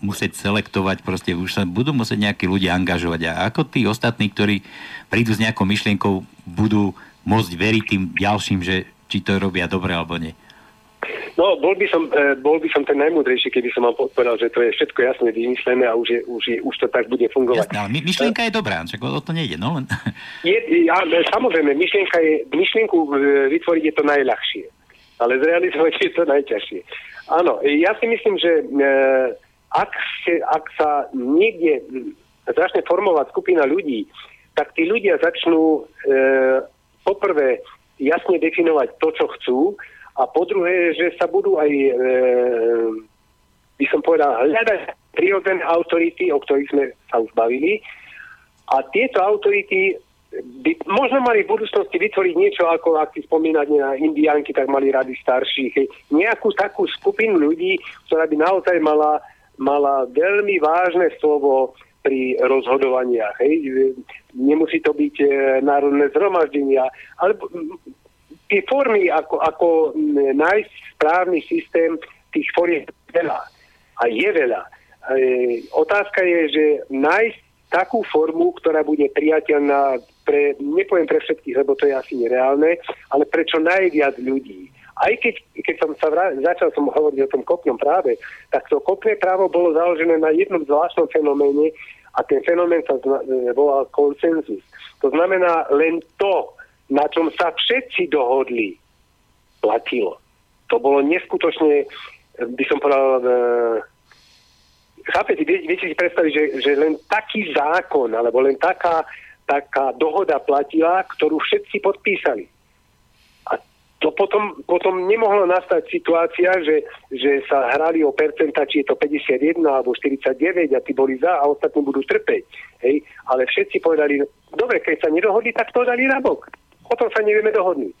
musieť selektovať, proste už sa budú musieť nejakí ľudia angažovať. A ako tí ostatní, ktorí prídu s nejakou myšlienkou, budú môcť veriť tým ďalším, že či to robia dobre alebo nie? No, bol by som, e, bol by som ten najmudrejší, keby som vám povedal, že to je všetko jasne vymyslené a už, je, už, je, už to tak bude fungovať. Jasne, ale myšlienka je dobrá, čak o to nejde, no len... Je, ja, samozrejme, myšlienka je, myšlienku e, vytvoriť je to najľahšie, ale zrealizovať je to najťažšie. Áno, ja si myslím, že e, ak, se, ak sa niekde začne formovať skupina ľudí, tak tí ľudia začnú poprvé jasne definovať to, čo chcú a po druhé, že sa budú aj, e, by som povedal, hľadať prírodzené autority, o ktorých sme sa už bavili. A tieto autority by možno mali v budúcnosti vytvoriť niečo, ako ak si spomínať na indiánky, tak mali rady starších. Nejakú takú skupinu ľudí, ktorá by naozaj mala, mala veľmi vážne slovo pri rozhodovaniach. Hej. Nemusí to byť e, národné zhromaždenia, ale tie formy, ako, ako nájsť správny systém, tých foriem veľa. A je veľa. E, otázka je, že nájsť takú formu, ktorá bude priateľná pre, nepoviem pre všetkých, lebo to je asi nereálne, ale pre čo najviac ľudí. Aj keď, keď som sa vrá, začal som hovoriť o tom kopňom práve, tak to kopné právo bolo založené na jednom zvláštnom fenoméne a ten fenomén sa zna, e, volal konsenzus. To znamená len to, na čom sa všetci dohodli, platilo. To bolo neskutočne, by som povedal, e, chápete, viete si predstaviť, že, že len taký zákon, alebo len taká, taká dohoda platila, ktorú všetci podpísali to potom, potom nemohlo nastať situácia, že, že sa hrali o percenta, či je to 51 alebo 49 a tí boli za a ostatní budú trpeť. Hej? Ale všetci povedali, dobre, keď sa nedohodli, tak to dali na bok. O tom sa nevieme dohodnúť.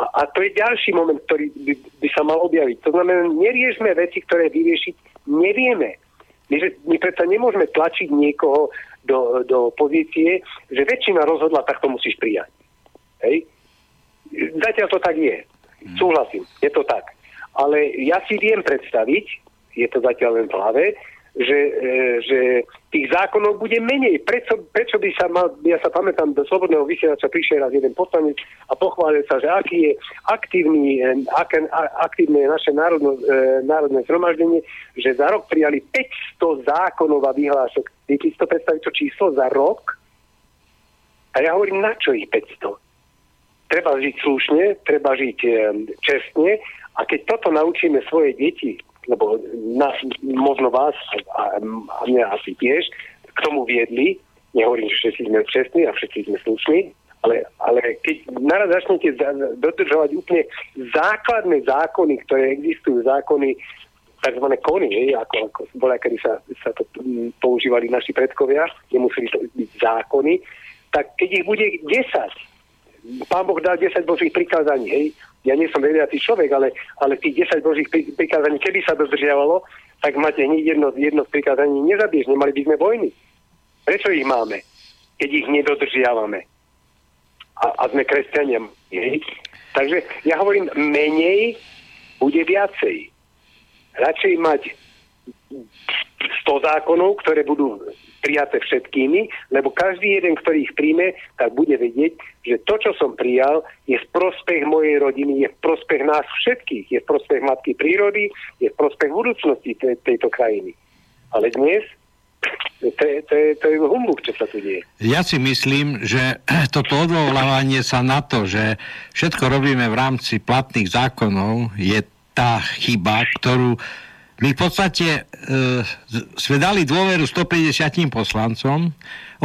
A, a to je ďalší moment, ktorý by, by sa mal objaviť. To znamená, neriešme veci, ktoré vyriešiť nevieme. My, my predsa nemôžeme tlačiť niekoho do, do pozície, že väčšina rozhodla, tak to musíš prijať. Hej? Zatiaľ to tak je. Hmm. Súhlasím, je to tak. Ale ja si viem predstaviť, je to zatiaľ len v hlave, že, e, že tých zákonov bude menej. Prečo, prečo by sa mal, ja sa pamätám, do Slobodného vysielača prišiel raz jeden poslanec a pochválil sa, že aký je aktívny, e, ak, aktívne je naše národno, e, národné zhromaždenie, že za rok prijali 500 zákonov a vyhlášok. Viete si to predstaviť to číslo za rok? A ja hovorím, na čo ich 500? Treba žiť slušne, treba žiť e, čestne a keď toto naučíme svoje deti, lebo nás, možno vás a, a mňa asi tiež, k tomu viedli, nehovorím, že všetci sme čestní a všetci sme slušní, ale, ale keď naraz začnete dodržovať úplne základné zákony, ktoré existujú, zákony tzv. kony, hej, ako, ako bola, kedy sa, sa to používali naši predkovia, nemuseli to byť zákony, tak keď ich bude 10, Pán Boh dal 10 božích prikázaní, hej. Ja nie som veriaci človek, ale, ale tých 10 božích prikázaní, keby sa dodržiavalo, tak máte hneď jedno, jedno z prikázaní nezabiež, nemali by sme vojny. Prečo ich máme, keď ich nedodržiavame? A, a sme kresťania. Takže ja hovorím, menej bude viacej. Radšej mať 100 zákonov, ktoré budú prijaté všetkými, lebo každý jeden, ktorý ich príjme, tak bude vedieť, že to, čo som prijal, je v prospech mojej rodiny, je v prospech nás všetkých, je v prospech matky prírody, je v prospech budúcnosti te, tejto krajiny. Ale dnes to je, to, je, to je humbuk, čo sa tu deje. Ja si myslím, že toto odvolávanie sa na to, že všetko robíme v rámci platných zákonov, je tá chyba, ktorú my v podstate e, sme dali dôveru 150 poslancom.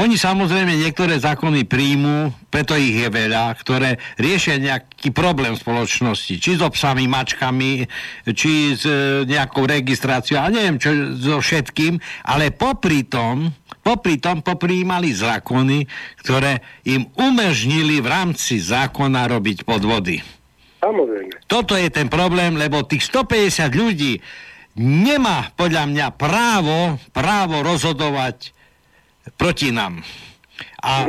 Oni samozrejme niektoré zákony príjmú, preto ich je veľa, ktoré riešia nejaký problém v spoločnosti. Či so psami, mačkami, či s e, nejakou registráciou, a neviem čo so všetkým, ale popri tom, popri tom popríjmali zákony, ktoré im umožnili v rámci zákona robiť podvody. Samozrejme. Toto je ten problém, lebo tých 150 ľudí nemá podľa mňa právo, právo rozhodovať proti nám. A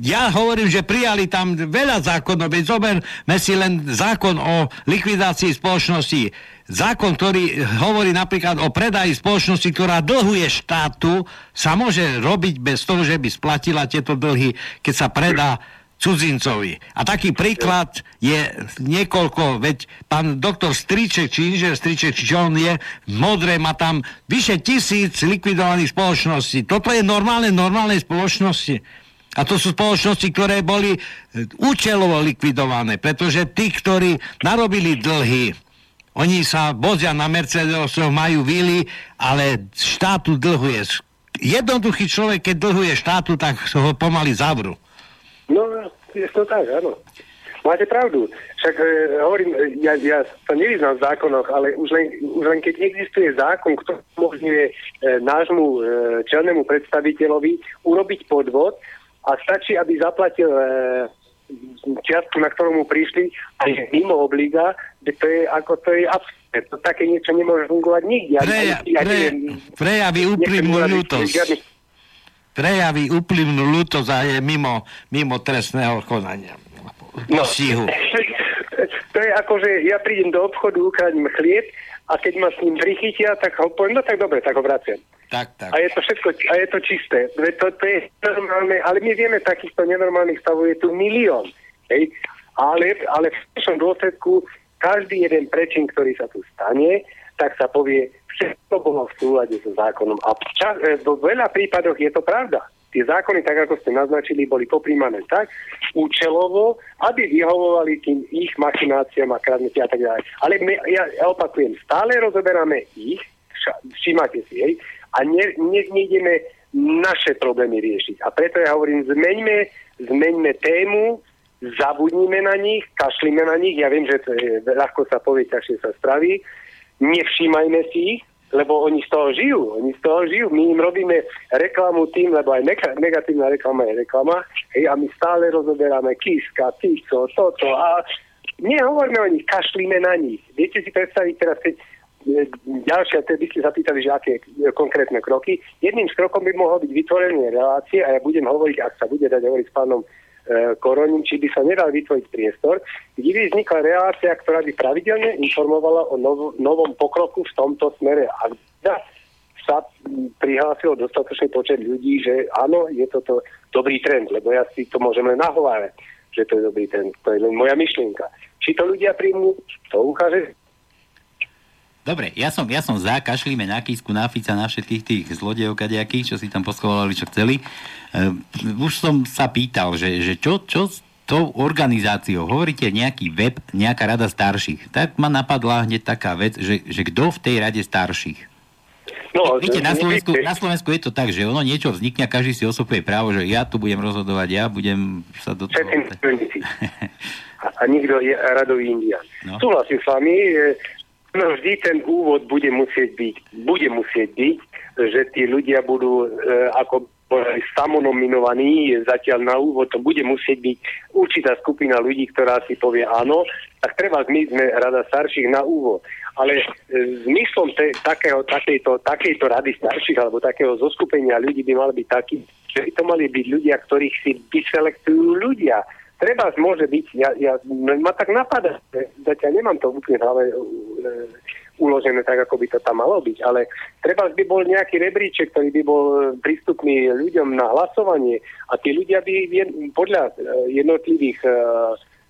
ja hovorím, že prijali tam veľa zákonov, veď zoberme si len zákon o likvidácii spoločnosti. Zákon, ktorý hovorí napríklad o predaji spoločnosti, ktorá dlhuje štátu, sa môže robiť bez toho, že by splatila tieto dlhy, keď sa predá cudzincovi. A taký príklad je niekoľko, veď pán doktor Striček, či inžer Striček, či čo on je, modré má tam vyše tisíc likvidovaných spoločností. Toto je normálne, normálne spoločnosti. A to sú spoločnosti, ktoré boli e, účelovo likvidované, pretože tí, ktorí narobili dlhy, Oni sa vozia na Mercedesoch, majú vily, ale štátu dlhuje. Jednoduchý človek, keď dlhuje štátu, tak ho pomaly zavrú. No, je to tak, áno. Máte pravdu. Však e, hovorím, e, ja, ja sa nevyznám v zákonoch, ale už len, už len keď existuje zákon, ktorý umožňuje e, nášmu e, čelnému predstaviteľovi urobiť podvod a stačí, aby zaplatil e, čiastku, na ktorú mu prišli a je mimo obliga, to je ako to je absurdné. To také niečo nemôže fungovať nikde. Preja, pre, prejaví úprimnú ľútosť. Prejaví úprimnú ľútosť a je mimo, mimo trestného konania. No, to je ako, že ja prídem do obchodu, ukradím chlieb a keď ma s ním prichytia, tak ho poviem, no tak dobre, tak ho vraciam. Tak, tak. A je to všetko, a je to čisté. To, to je normálne, ale my vieme, takýchto nenormálnych stavov je tu milión. Hej? Ale, ale v tom dôsledku každý jeden prečin, ktorý sa tu stane, tak sa povie, všetko bolo v súlade so zákonom. A v, čas, e, veľa prípadoch je to pravda. Tie zákony, tak ako ste naznačili, boli popríjmané tak účelovo, aby vyhovovali tým ich machináciám a kradnutí a tak ďalej. Ale my, ja, ja opakujem, stále rozoberáme ich, všímate si, hej, a ne, ne, nejdeme naše problémy riešiť. A preto ja hovorím, zmeňme, zmeňme tému, zabudnime na nich, kašlíme na nich, ja viem, že to je, ľahko sa povie, ťažšie sa spraví, nevšímajme si ich, lebo oni z toho žijú. Oni z toho žijú. My im robíme reklamu tým, lebo aj negatívna reklama je reklama. Hej, a my stále rozoberáme Kiska, Tico, toto a nehovoríme o nich, kašlíme na nich. Viete si predstaviť teraz, keď e, ďalšia, by ste sa pýtali, že aké konkrétne kroky. Jedným z krokom by mohlo byť vytvorenie relácie a ja budem hovoriť, ak sa bude dať hovoriť s pánom E, koroním, či by sa nedal vytvoriť priestor, kde by vznikla relácia, ktorá by pravidelne informovala o nov, novom pokroku v tomto smere. A sa prihlásilo dostatočný počet ľudí, že áno, je toto dobrý trend, lebo ja si to môžem len nahovárať, že to je dobrý trend. To je len moja myšlienka. Či to ľudia príjmu, to ukáže Dobre, ja som, ja som za, kašlíme na Kisku, na Fica, na všetkých tých zlodejov kadejakých, čo si tam poschovali, čo chceli. Uh, už som sa pýtal, že, že čo, čo s tou organizáciou, hovoríte nejaký web, nejaká rada starších. Tak ma napadla hneď taká vec, že, že kto v tej rade starších? No, Víte, na Slovensku, na Slovensku je to tak, že ono niečo vznikne a každý si osobuje právo, že ja tu budem rozhodovať, ja budem sa do toho... a, a nikto je radový India. No. Súhlasím s vami, No vždy ten úvod bude musieť byť, bude musieť byť, že tí ľudia budú e, ako samonominovaní zatiaľ na úvod, to bude musieť byť určitá skupina ľudí, ktorá si povie áno, tak treba my sme rada starších na úvod. Ale e, zmyslom te, takého, takejto, takejto rady starších alebo takého zoskupenia ľudí by mal byť taký, že by to mali byť ľudia, ktorých si vyselektujú ľudia treba môže byť, ja, ja, ma tak napadá, zatiaľ nemám to úplne hlave uh, uložené tak, ako by to tam malo byť, ale treba by bol nejaký rebríček, ktorý by bol prístupný ľuďom na hlasovanie a tí ľudia by podľa uh, jednotlivých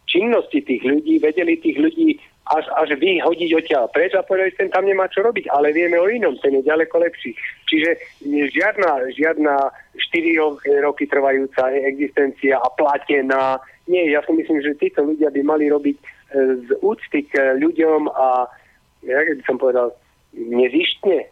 činností tých ľudí vedeli tých ľudí až, až vyhodiť odtiaľ preč a povedali, ten tam nemá čo robiť, ale vieme o inom, ten je ďaleko lepší. Čiže žiadna, žiadna 4 roky trvajúca existencia a platená nie, ja si myslím, že títo ľudia by mali robiť e, z úcty k ľuďom a, jak by som povedal, nezištne.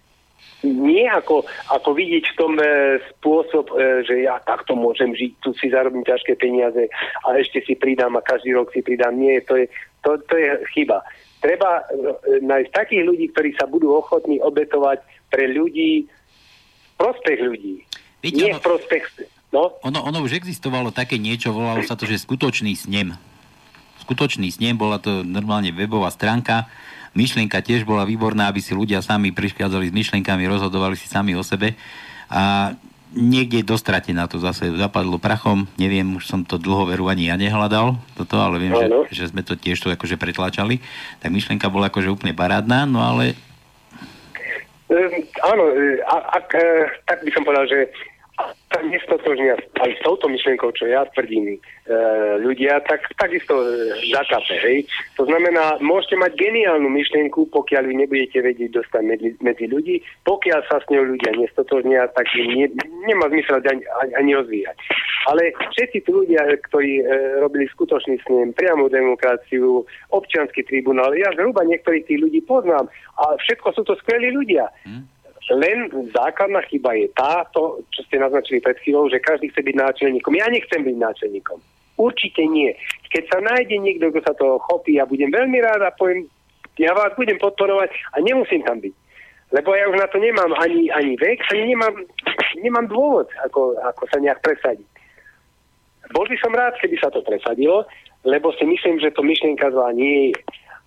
Nie ako, ako vidieť v tom e, spôsob, e, že ja takto môžem žiť, tu si zarobím ťažké peniaze a ešte si pridám a každý rok si pridám. Nie, to je, to, to je chyba. Treba e, nájsť takých ľudí, ktorí sa budú ochotní obetovať pre ľudí, prospech ľudí. Víte, nie v prospech No? Ono, ono už existovalo také niečo, volalo sa to, že skutočný snem. Skutočný snem, bola to normálne webová stránka. Myšlienka tiež bola výborná, aby si ľudia sami prichádzali s myšlienkami, rozhodovali si sami o sebe. A niekde dostrate na to zase zapadlo prachom. Neviem, už som to dlho veru ani ja nehľadal, toto, ale viem, že, že sme to tiež tu akože pretlačali. Tak myšlienka bola akože úplne parádna, no ale... Um, áno, e, ak, ak, e, tak by som povedal, že sa nestotožnia aj s touto myšlienkou, čo ja tvrdím, e, ľudia, tak takisto e, zakápe, hej. To znamená, môžete mať geniálnu myšlienku, pokiaľ vy nebudete vedieť dostať medzi, medzi ľudí, pokiaľ sa s ňou ľudia nestotožnia, tak ne, nemá zmysel ani, ani rozvíjať. Ale všetci tí ľudia, ktorí e, robili skutočný snem, priamu demokraciu, občianský tribunál, ja zhruba niektorých tých ľudí poznám a všetko sú to skvelí ľudia. Hmm len základná chyba je tá, čo ste naznačili pred chvíľou, že každý chce byť náčelníkom. Ja nechcem byť náčelníkom. Určite nie. Keď sa nájde niekto, kto sa toho chopí, ja budem veľmi rád a poviem, ja vás budem podporovať a nemusím tam byť. Lebo ja už na to nemám ani, ani vek, ani nemám, nemám dôvod, ako, ako sa nejak presadiť. Bol by som rád, keby sa to presadilo, lebo si myslím, že to myšlienka zlá nie je.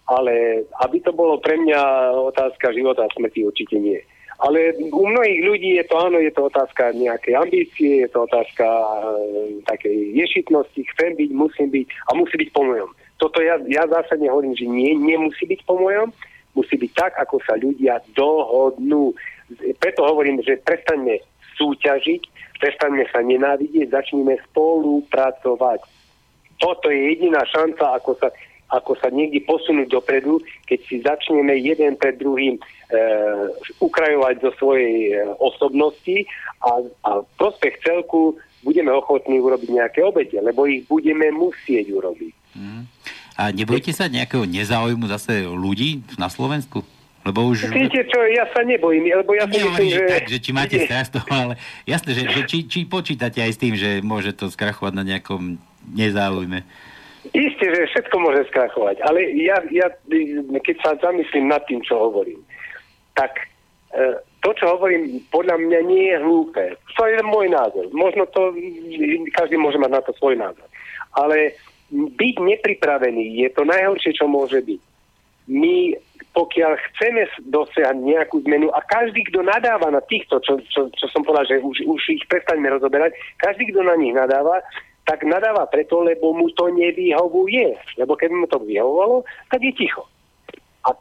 Ale aby to bolo pre mňa otázka života a smrti, určite nie. Ale u mnohých ľudí je to áno, je to otázka nejakej ambície, je to otázka e, takej ješitnosti, chcem byť, musím byť a musí byť po mojom. Toto ja, ja zásadne hovorím, že nie, nemusí byť po mojom, musí byť tak, ako sa ľudia dohodnú. Preto hovorím, že prestaňme súťažiť, prestaňme sa nenávidieť, začneme spolupracovať. Toto je jediná šanca, ako sa ako sa niekde posunúť dopredu, keď si začneme jeden pred druhým e, ukrajovať zo svojej e, osobnosti a, a prospech celku budeme ochotní urobiť nejaké obete, lebo ich budeme musieť urobiť. Hmm. A nebojte sa nejakého nezáujmu zase ľudí na Slovensku? Lebo už... Viete čo, ja sa nebojím, lebo ja si myslím, že... Tak, že či máte strach toho, ale jasné, že, že či, či počítate aj s tým, že môže to skrachovať na nejakom nezáujme. Isté, že všetko môže skrachovať, ale ja, ja keď sa zamyslím nad tým, čo hovorím, tak e, to, čo hovorím, podľa mňa nie je hlúpe. To je môj názor. Možno to, každý môže mať na to svoj názor. Ale byť nepripravený je to najhoršie, čo môže byť. My, pokiaľ chceme dosiahnuť nejakú zmenu a každý, kto nadáva na týchto, čo, čo, čo som povedal, že už, už ich prestaňme rozoberať, každý, kto na nich nadáva, tak nadáva preto, lebo mu to nevyhovuje. Lebo keby mu to vyhovovalo, tak je ticho. A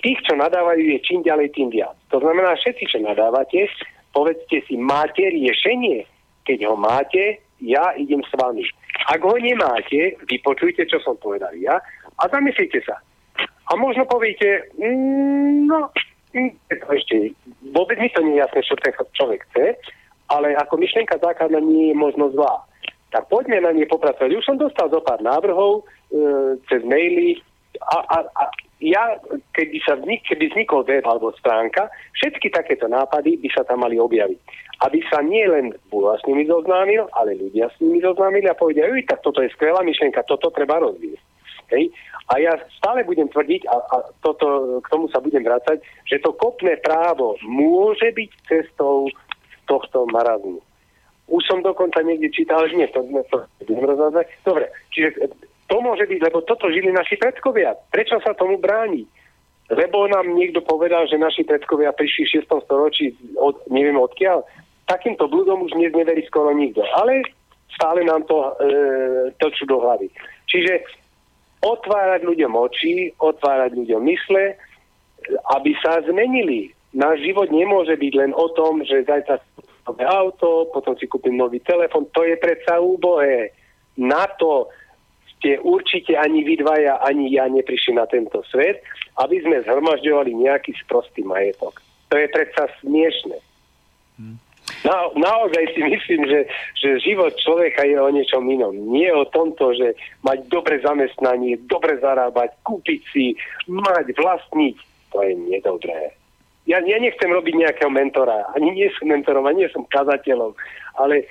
tých, čo nadávajú, je čím ďalej, tým viac. To znamená, všetci, čo nadávate, povedzte si, máte riešenie? Keď ho máte, ja idem s vami. Ak ho nemáte, vypočujte, čo som povedal ja a zamyslite sa. A možno poviete, mm, no, mm, to ešte, vôbec mi to nie je jasné, čo ten človek chce, ale ako myšlienka základná nie je možno zlá tak poďme na nie popracovať. Už som dostal zo pár návrhov e, cez maily a, a, a ja, keby, sa vznik, keby vznikol web alebo stránka, všetky takéto nápady by sa tam mali objaviť. Aby sa nie len Bula s nimi zoznámil, ale ľudia s nimi zoznámili a povedia, uj, tak toto je skvelá myšlienka, toto treba rozvíjať. Hej. A ja stále budem tvrdiť, a, a toto, k tomu sa budem vrácať, že to kopné právo môže byť cestou tohto marazmu. Už som dokonca niekde čítal, ale nie, to, to rozhľadať. Dobre, čiže to môže byť, lebo toto žili naši predkovia. Prečo sa tomu bráni? Lebo nám niekto povedal, že naši predkovia prišli v 6. storočí, od, neviem odkiaľ. Takýmto blúdom už dnes neverí skoro nikto. Ale stále nám to e, točú do hlavy. Čiže otvárať ľuďom oči, otvárať ľuďom mysle, aby sa zmenili. Náš život nemôže byť len o tom, že zajtra nové auto, potom si kúpim nový telefon. To je predsa úbohé. Na to ste určite ani vy dvaja, ani ja neprišli na tento svet, aby sme zhromažďovali nejaký sprostý majetok. To je predsa smiešne. Hmm. Na, naozaj si myslím, že, že život človeka je o niečom inom. Nie o tomto, že mať dobre zamestnanie, dobre zarábať, kúpiť si, mať, vlastniť. To je nedobré ja, ja nechcem robiť nejakého mentora, ani nie som mentorom, ani nie som kazateľom, ale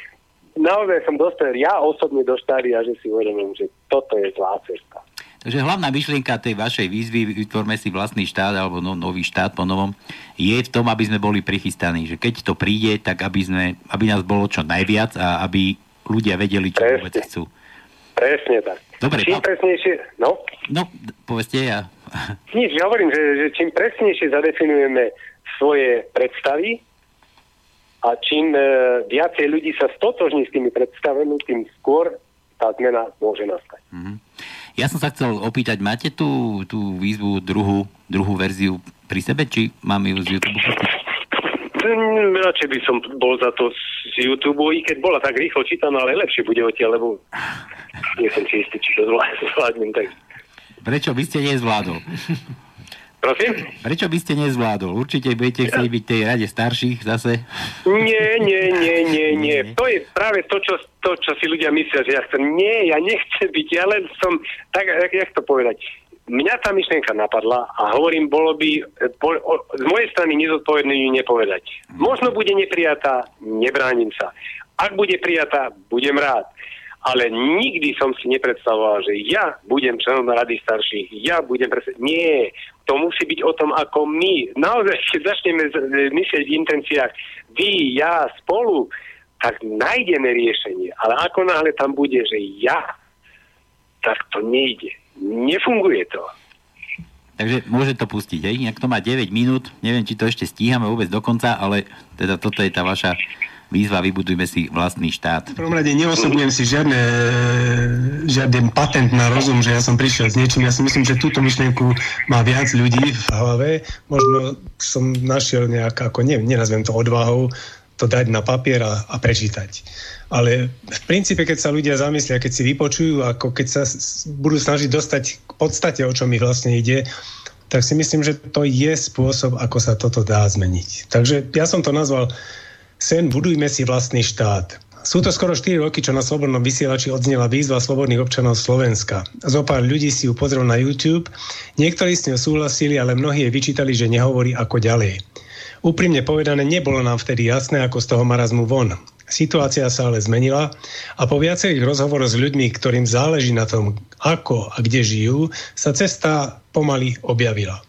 naozaj som dostal, ja osobne do a že si uvedomím, že toto je zlá cesta. Takže hlavná myšlienka tej vašej výzvy, vytvorme si vlastný štát alebo no, nový štát po novom, je v tom, aby sme boli prichystaní. Že keď to príde, tak aby, sme, aby nás bolo čo najviac a aby ľudia vedeli, čo Presne. vôbec chcú. Presne tak. Dobre, Čím a... presnejšie, no? No, povedzte ja. Nič, ja hovorím, že, že čím presnejšie zadefinujeme svoje predstavy a čím e, viacej ľudí sa stotožní s tými predstavami, tým skôr tá zmena môže nastať. Mm-hmm. Ja som sa chcel opýtať, máte tú, tú výzvu druhú, druhú verziu pri sebe, či mám ju z YouTube pustiť? Mm, radšej by som bol za to z YouTube, i keď bola tak rýchlo čítaná, ale lepšie bude odtiaľ, lebo nie som si istý, či to zvládnem. Tak... Prečo by ste nezvládol? Prosím? Prečo by ste nezvládol? Určite budete chcieť byť tej rade starších zase? Nie, nie, nie, nie, nie. To je práve to, čo, to, čo si ľudia myslia, že ja chcem. Nie, ja nechcem byť, ja len som, tak, jak, jak to povedať, mňa tá myšlienka napadla a hovorím, bolo by po, o, z mojej strany nezodpovedné ju nepovedať. Možno bude neprijatá, nebránim sa. Ak bude prijatá, budem rád ale nikdy som si nepredstavoval, že ja budem členom rady starších, ja budem presne... Nie, to musí byť o tom, ako my. Naozaj, keď začneme myslieť v intenciách vy, ja, spolu, tak nájdeme riešenie. Ale ako náhle tam bude, že ja, tak to nejde. Nefunguje to. Takže môže to pustiť, hej? Ak to má 9 minút, neviem, či to ešte stíhame vôbec do konca, ale teda toto je tá vaša výzva Vybudujme si vlastný štát. V prvom rade neosobujem si žiadne, žiaden patent na rozum, že ja som prišiel s niečím. Ja si myslím, že túto myšlienku má viac ľudí v hlave. Možno som našiel nejak, ako ne, nenazvem to odvahou, to dať na papier a, a prečítať. Ale v princípe, keď sa ľudia zamyslia, keď si vypočujú, ako keď sa budú snažiť dostať k podstate, o čom mi vlastne ide, tak si myslím, že to je spôsob, ako sa toto dá zmeniť. Takže ja som to nazval Sen budujme si vlastný štát. Sú to skoro 4 roky, čo na Slobodnom vysielači odznela výzva slobodných občanov Slovenska. Zo pár ľudí si ju pozrel na YouTube, niektorí s ňou súhlasili, ale mnohí jej vyčítali, že nehovorí ako ďalej. Úprimne povedané, nebolo nám vtedy jasné, ako z toho marazmu von. Situácia sa ale zmenila a po viacerých rozhovoroch s ľuďmi, ktorým záleží na tom, ako a kde žijú, sa cesta pomaly objavila.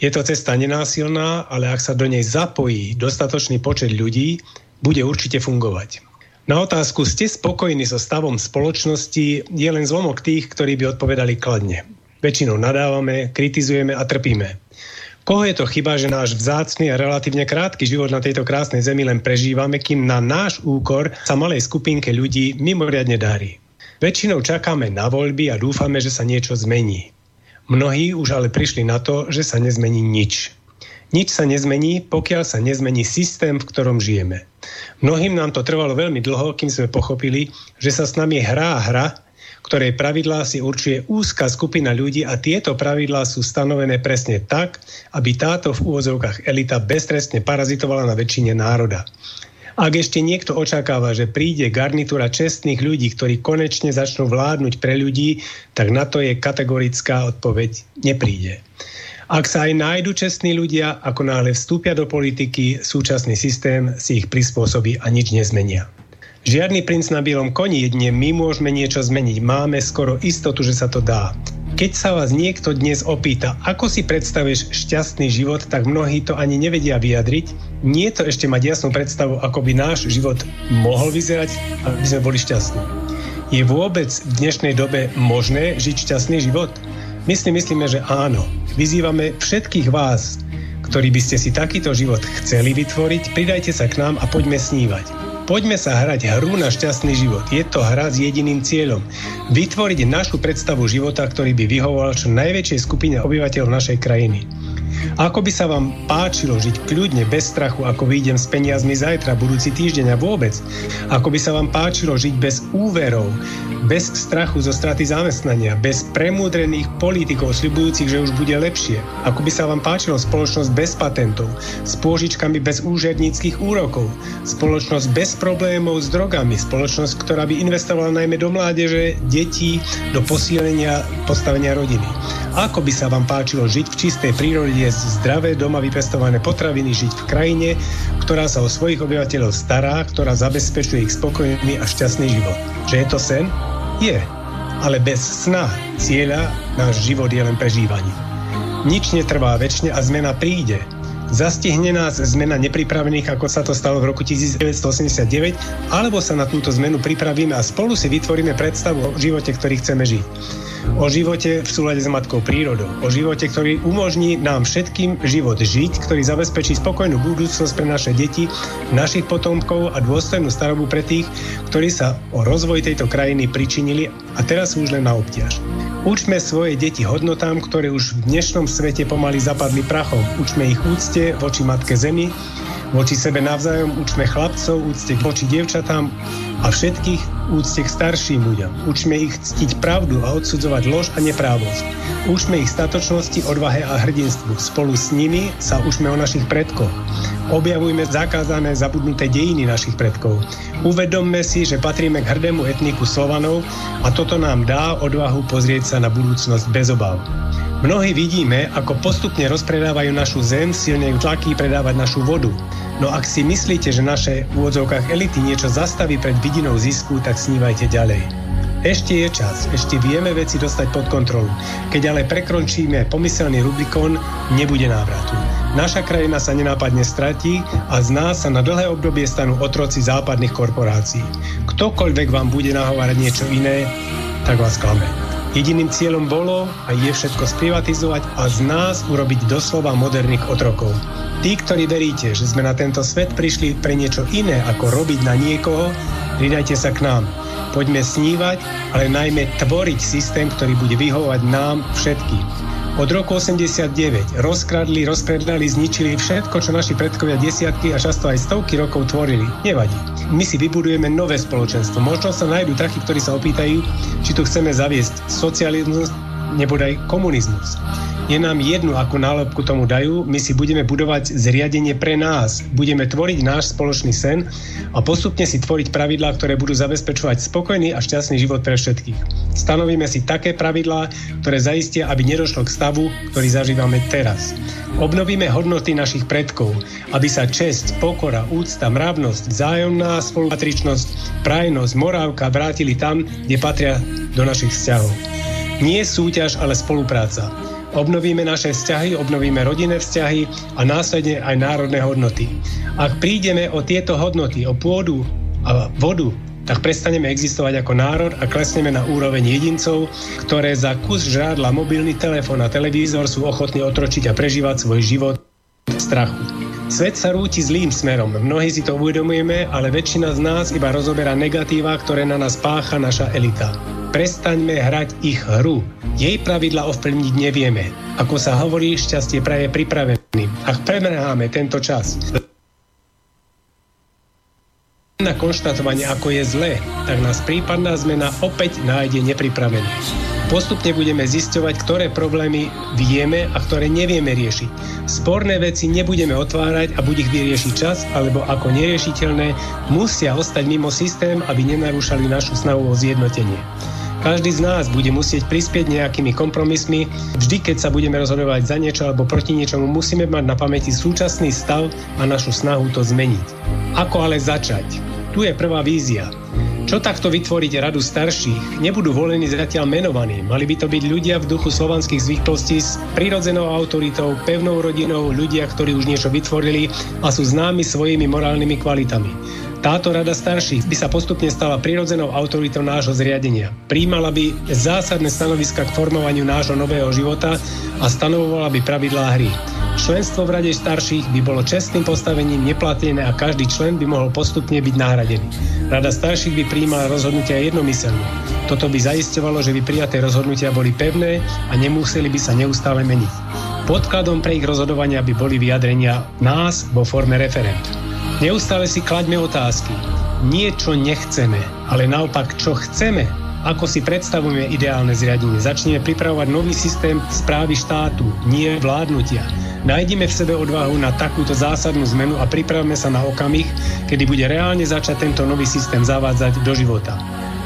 Je to cesta nenásilná, ale ak sa do nej zapojí dostatočný počet ľudí, bude určite fungovať. Na otázku, ste spokojní so stavom spoločnosti, je len zlomok tých, ktorí by odpovedali kladne. Väčšinou nadávame, kritizujeme a trpíme. Koho je to chyba, že náš vzácný a relatívne krátky život na tejto krásnej zemi len prežívame, kým na náš úkor sa malej skupinke ľudí mimoriadne darí? Väčšinou čakáme na voľby a dúfame, že sa niečo zmení. Mnohí už ale prišli na to, že sa nezmení nič. Nič sa nezmení, pokiaľ sa nezmení systém, v ktorom žijeme. Mnohým nám to trvalo veľmi dlho, kým sme pochopili, že sa s nami hrá hra, ktorej pravidlá si určuje úzka skupina ľudí a tieto pravidlá sú stanovené presne tak, aby táto v úvozovkách elita beztrestne parazitovala na väčšine národa. Ak ešte niekto očakáva, že príde garnitúra čestných ľudí, ktorí konečne začnú vládnuť pre ľudí, tak na to je kategorická odpoveď nepríde. Ak sa aj nájdu čestní ľudia, ako náhle vstúpia do politiky, súčasný systém si ich prispôsobí a nič nezmenia. Žiadny princ na bielom koni, jedine my môžeme niečo zmeniť. Máme skoro istotu, že sa to dá. Keď sa vás niekto dnes opýta, ako si predstavuješ šťastný život, tak mnohí to ani nevedia vyjadriť. Nie je to ešte mať jasnú predstavu, ako by náš život mohol vyzerať, aby sme boli šťastní. Je vôbec v dnešnej dobe možné žiť šťastný život? My si myslíme, že áno. Vyzývame všetkých vás, ktorí by ste si takýto život chceli vytvoriť, pridajte sa k nám a poďme snívať. Poďme sa hrať hru na šťastný život. Je to hra s jediným cieľom. Vytvoriť našu predstavu života, ktorý by vyhovoval čo najväčšej skupine obyvateľov našej krajiny. Ako by sa vám páčilo žiť kľudne, bez strachu, ako vyjdem s peniazmi zajtra, budúci týždeň a vôbec? Ako by sa vám páčilo žiť bez úverov, bez strachu zo straty zamestnania, bez premúdrených politikov sľubujúcich, že už bude lepšie? Ako by sa vám páčilo spoločnosť bez patentov, s pôžičkami bez úžerníckých úrokov, spoločnosť bez problémov s drogami, spoločnosť, ktorá by investovala najmä do mládeže, detí, do posilnenia postavenia rodiny? Ako by sa vám páčilo žiť v čistej prírode, jesť zdravé, doma vypestované potraviny, žiť v krajine, ktorá sa o svojich obyvateľov stará, ktorá zabezpečuje ich spokojný a šťastný život? Že je to sen? Je, ale bez sna, cieľa, náš život je len prežívanie. Nič netrvá väčšine a zmena príde. Zastihne nás zmena nepripravených, ako sa to stalo v roku 1989, alebo sa na túto zmenu pripravíme a spolu si vytvoríme predstavu o živote, ktorý chceme žiť. O živote v súlade s matkou prírodou. O živote, ktorý umožní nám všetkým život žiť, ktorý zabezpečí spokojnú budúcnosť pre naše deti, našich potomkov a dôstojnú starobu pre tých, ktorí sa o rozvoj tejto krajiny pričinili a teraz sú už len na obťaž. Učme svoje deti hodnotám, ktoré už v dnešnom svete pomaly zapadli prachom. Učme ich úcte voči Matke Zemi, voči sebe navzájom učme chlapcov, úcte voči dievčatám a všetkých úcte k starším ľuďom. Učme ich ctiť pravdu a odsudzovať lož a neprávosť. Učme ich statočnosti, odvahe a hrdinstvu. Spolu s nimi sa učme o našich predkoch. Objavujme zakázané, zabudnuté dejiny našich predkov. Uvedomme si, že patríme k hrdému etniku Slovanov a toto nám dá odvahu pozrieť sa na budúcnosť bez obav. Mnohí vidíme, ako postupne rozpredávajú našu zem, silne ju tlaky predávať našu vodu. No ak si myslíte, že naše v úvodzovkách elity niečo zastaví pred vidinou zisku, tak snívajte ďalej. Ešte je čas, ešte vieme veci dostať pod kontrolu. Keď ale prekročíme pomyselný Rubikon, nebude návratu. Naša krajina sa nenápadne stratí a z nás sa na dlhé obdobie stanú otroci západných korporácií. Ktokoľvek vám bude nahovárať niečo iné, tak vás klame. Jediným cieľom bolo a je všetko sprivatizovať a z nás urobiť doslova moderných otrokov. Tí, ktorí veríte, že sme na tento svet prišli pre niečo iné ako robiť na niekoho, pridajte sa k nám. Poďme snívať, ale najmä tvoriť systém, ktorý bude vyhovať nám všetkým. Od roku 89 rozkradli, rozpredali, zničili všetko, čo naši predkovia desiatky a často aj stovky rokov tvorili. Nevadí. My si vybudujeme nové spoločenstvo. Možno sa nájdú takí, ktorí sa opýtajú, či tu chceme zaviesť socializmus, nebodaj komunizmus. Je nám jedno, ako nálepku tomu dajú, my si budeme budovať zriadenie pre nás. Budeme tvoriť náš spoločný sen a postupne si tvoriť pravidlá, ktoré budú zabezpečovať spokojný a šťastný život pre všetkých. Stanovíme si také pravidlá, ktoré zaistia, aby nedošlo k stavu, ktorý zažívame teraz. Obnovíme hodnoty našich predkov, aby sa česť, pokora, úcta, mravnosť, vzájomná spolupatričnosť, prajnosť, morálka vrátili tam, kde patria do našich vzťahov. Nie súťaž, ale spolupráca obnovíme naše vzťahy, obnovíme rodinné vzťahy a následne aj národné hodnoty. Ak prídeme o tieto hodnoty, o pôdu a vodu, tak prestaneme existovať ako národ a klesneme na úroveň jedincov, ktoré za kus žrádla, mobilný telefón a televízor sú ochotní otročiť a prežívať svoj život v strachu. Svet sa rúti zlým smerom. Mnohí si to uvedomujeme, ale väčšina z nás iba rozoberá negatíva, ktoré na nás pácha naša elita. Prestaňme hrať ich hru. Jej pravidla ovplyvniť nevieme. Ako sa hovorí, šťastie praje pripraveným. Ak premrháme tento čas, na konštatovanie, ako je zlé, tak nás prípadná zmena opäť nájde nepripravený. Postupne budeme zisťovať, ktoré problémy vieme a ktoré nevieme riešiť. Sporné veci nebudeme otvárať a buď ich vyriešiť čas, alebo ako neriešiteľné musia ostať mimo systém, aby nenarúšali našu snahu o zjednotenie. Každý z nás bude musieť prispieť nejakými kompromismi. Vždy, keď sa budeme rozhodovať za niečo alebo proti niečomu, musíme mať na pamäti súčasný stav a našu snahu to zmeniť. Ako ale začať? Tu je prvá vízia. Čo takto vytvoriť radu starších? Nebudú volení zatiaľ menovaní. Mali by to byť ľudia v duchu slovanských zvyklostí s prirodzenou autoritou, pevnou rodinou, ľudia, ktorí už niečo vytvorili a sú známi svojimi morálnymi kvalitami. Táto rada starších by sa postupne stala prirodzenou autoritou nášho zriadenia. Príjmala by zásadné stanoviska k formovaniu nášho nového života a stanovovala by pravidlá hry. Členstvo v rade starších by bolo čestným postavením neplatené a každý člen by mohol postupne byť nahradený. Rada starších by príjmala rozhodnutia jednomyselne. Toto by zaisťovalo, že by prijaté rozhodnutia boli pevné a nemuseli by sa neustále meniť. Podkladom pre ich rozhodovania by boli vyjadrenia nás vo forme referent. Neustále si klaďme otázky. Nie čo nechceme, ale naopak čo chceme ako si predstavujeme ideálne zriadenie. Začneme pripravovať nový systém správy štátu, nie vládnutia. Nájdime v sebe odvahu na takúto zásadnú zmenu a pripravme sa na okamih, kedy bude reálne začať tento nový systém zavádzať do života.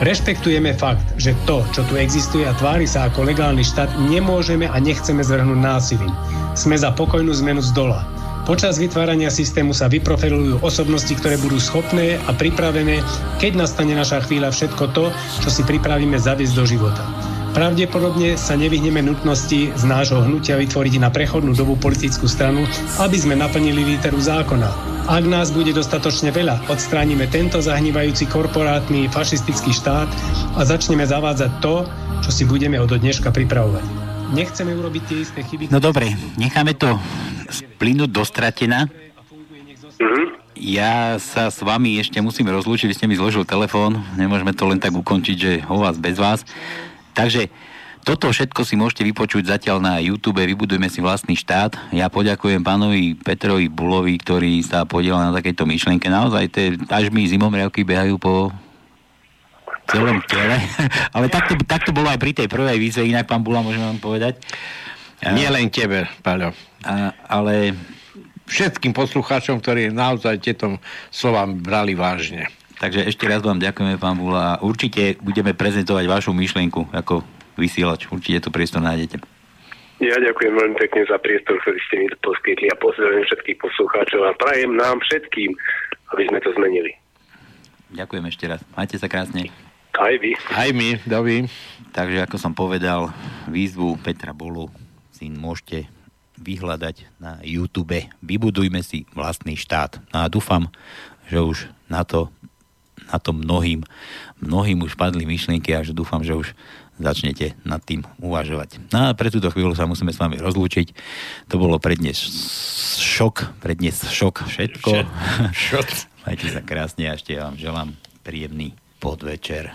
Rešpektujeme fakt, že to, čo tu existuje a tvári sa ako legálny štát, nemôžeme a nechceme zvrhnúť násilím. Sme za pokojnú zmenu z dola. Počas vytvárania systému sa vyprofilujú osobnosti, ktoré budú schopné a pripravené, keď nastane naša chvíľa všetko to, čo si pripravíme zaviesť do života. Pravdepodobne sa nevyhneme nutnosti z nášho hnutia vytvoriť na prechodnú dobu politickú stranu, aby sme naplnili literu zákona. Ak nás bude dostatočne veľa, odstránime tento zahnívajúci korporátny fašistický štát a začneme zavádzať to, čo si budeme od dneška pripravovať. Nechceme urobiť tie isté chyby... No dobre, necháme to splynúť do stratená. Mhm. Ja sa s vami ešte musím rozlúčiť, vy ste mi zložil telefón, nemôžeme to len tak ukončiť, že o vás bez vás. Takže toto všetko si môžete vypočuť zatiaľ na YouTube, vybudujeme si vlastný štát. Ja poďakujem pánovi Petrovi Bulovi, ktorý sa podielal na takejto myšlienke. Naozaj, tie, až mi zimomriavky behajú po celom tele. Ale takto, takto bolo aj pri tej prvej výzve, inak pán Bula, môžem vám povedať. Nie len tebe, Paľo. A, ale všetkým poslucháčom, ktorí naozaj tieto slova brali vážne. Takže ešte raz vám ďakujeme, pán Bula. Určite budeme prezentovať vašu myšlienku ako vysielač. Určite tu priestor nájdete. Ja ďakujem veľmi pekne za priestor, ktorý ste mi poskytli a pozdravujem všetkých poslucháčov a prajem nám všetkým, aby sme to zmenili. Ďakujem ešte raz. Majte sa krásne. Aj vy. Aj my, dovi. Takže ako som povedal, výzvu Petra Bolu si môžete vyhľadať na YouTube. Vybudujme si vlastný štát. No a dúfam, že už na to na to mnohým, mnohým už padli myšlienky a že dúfam, že už začnete nad tým uvažovať. No a pre túto chvíľu sa musíme s vami rozlúčiť. To bolo pre dnes šok, pre dnes šok všetko. Šok. Majte sa krásne a ešte vám želám príjemný podvečer.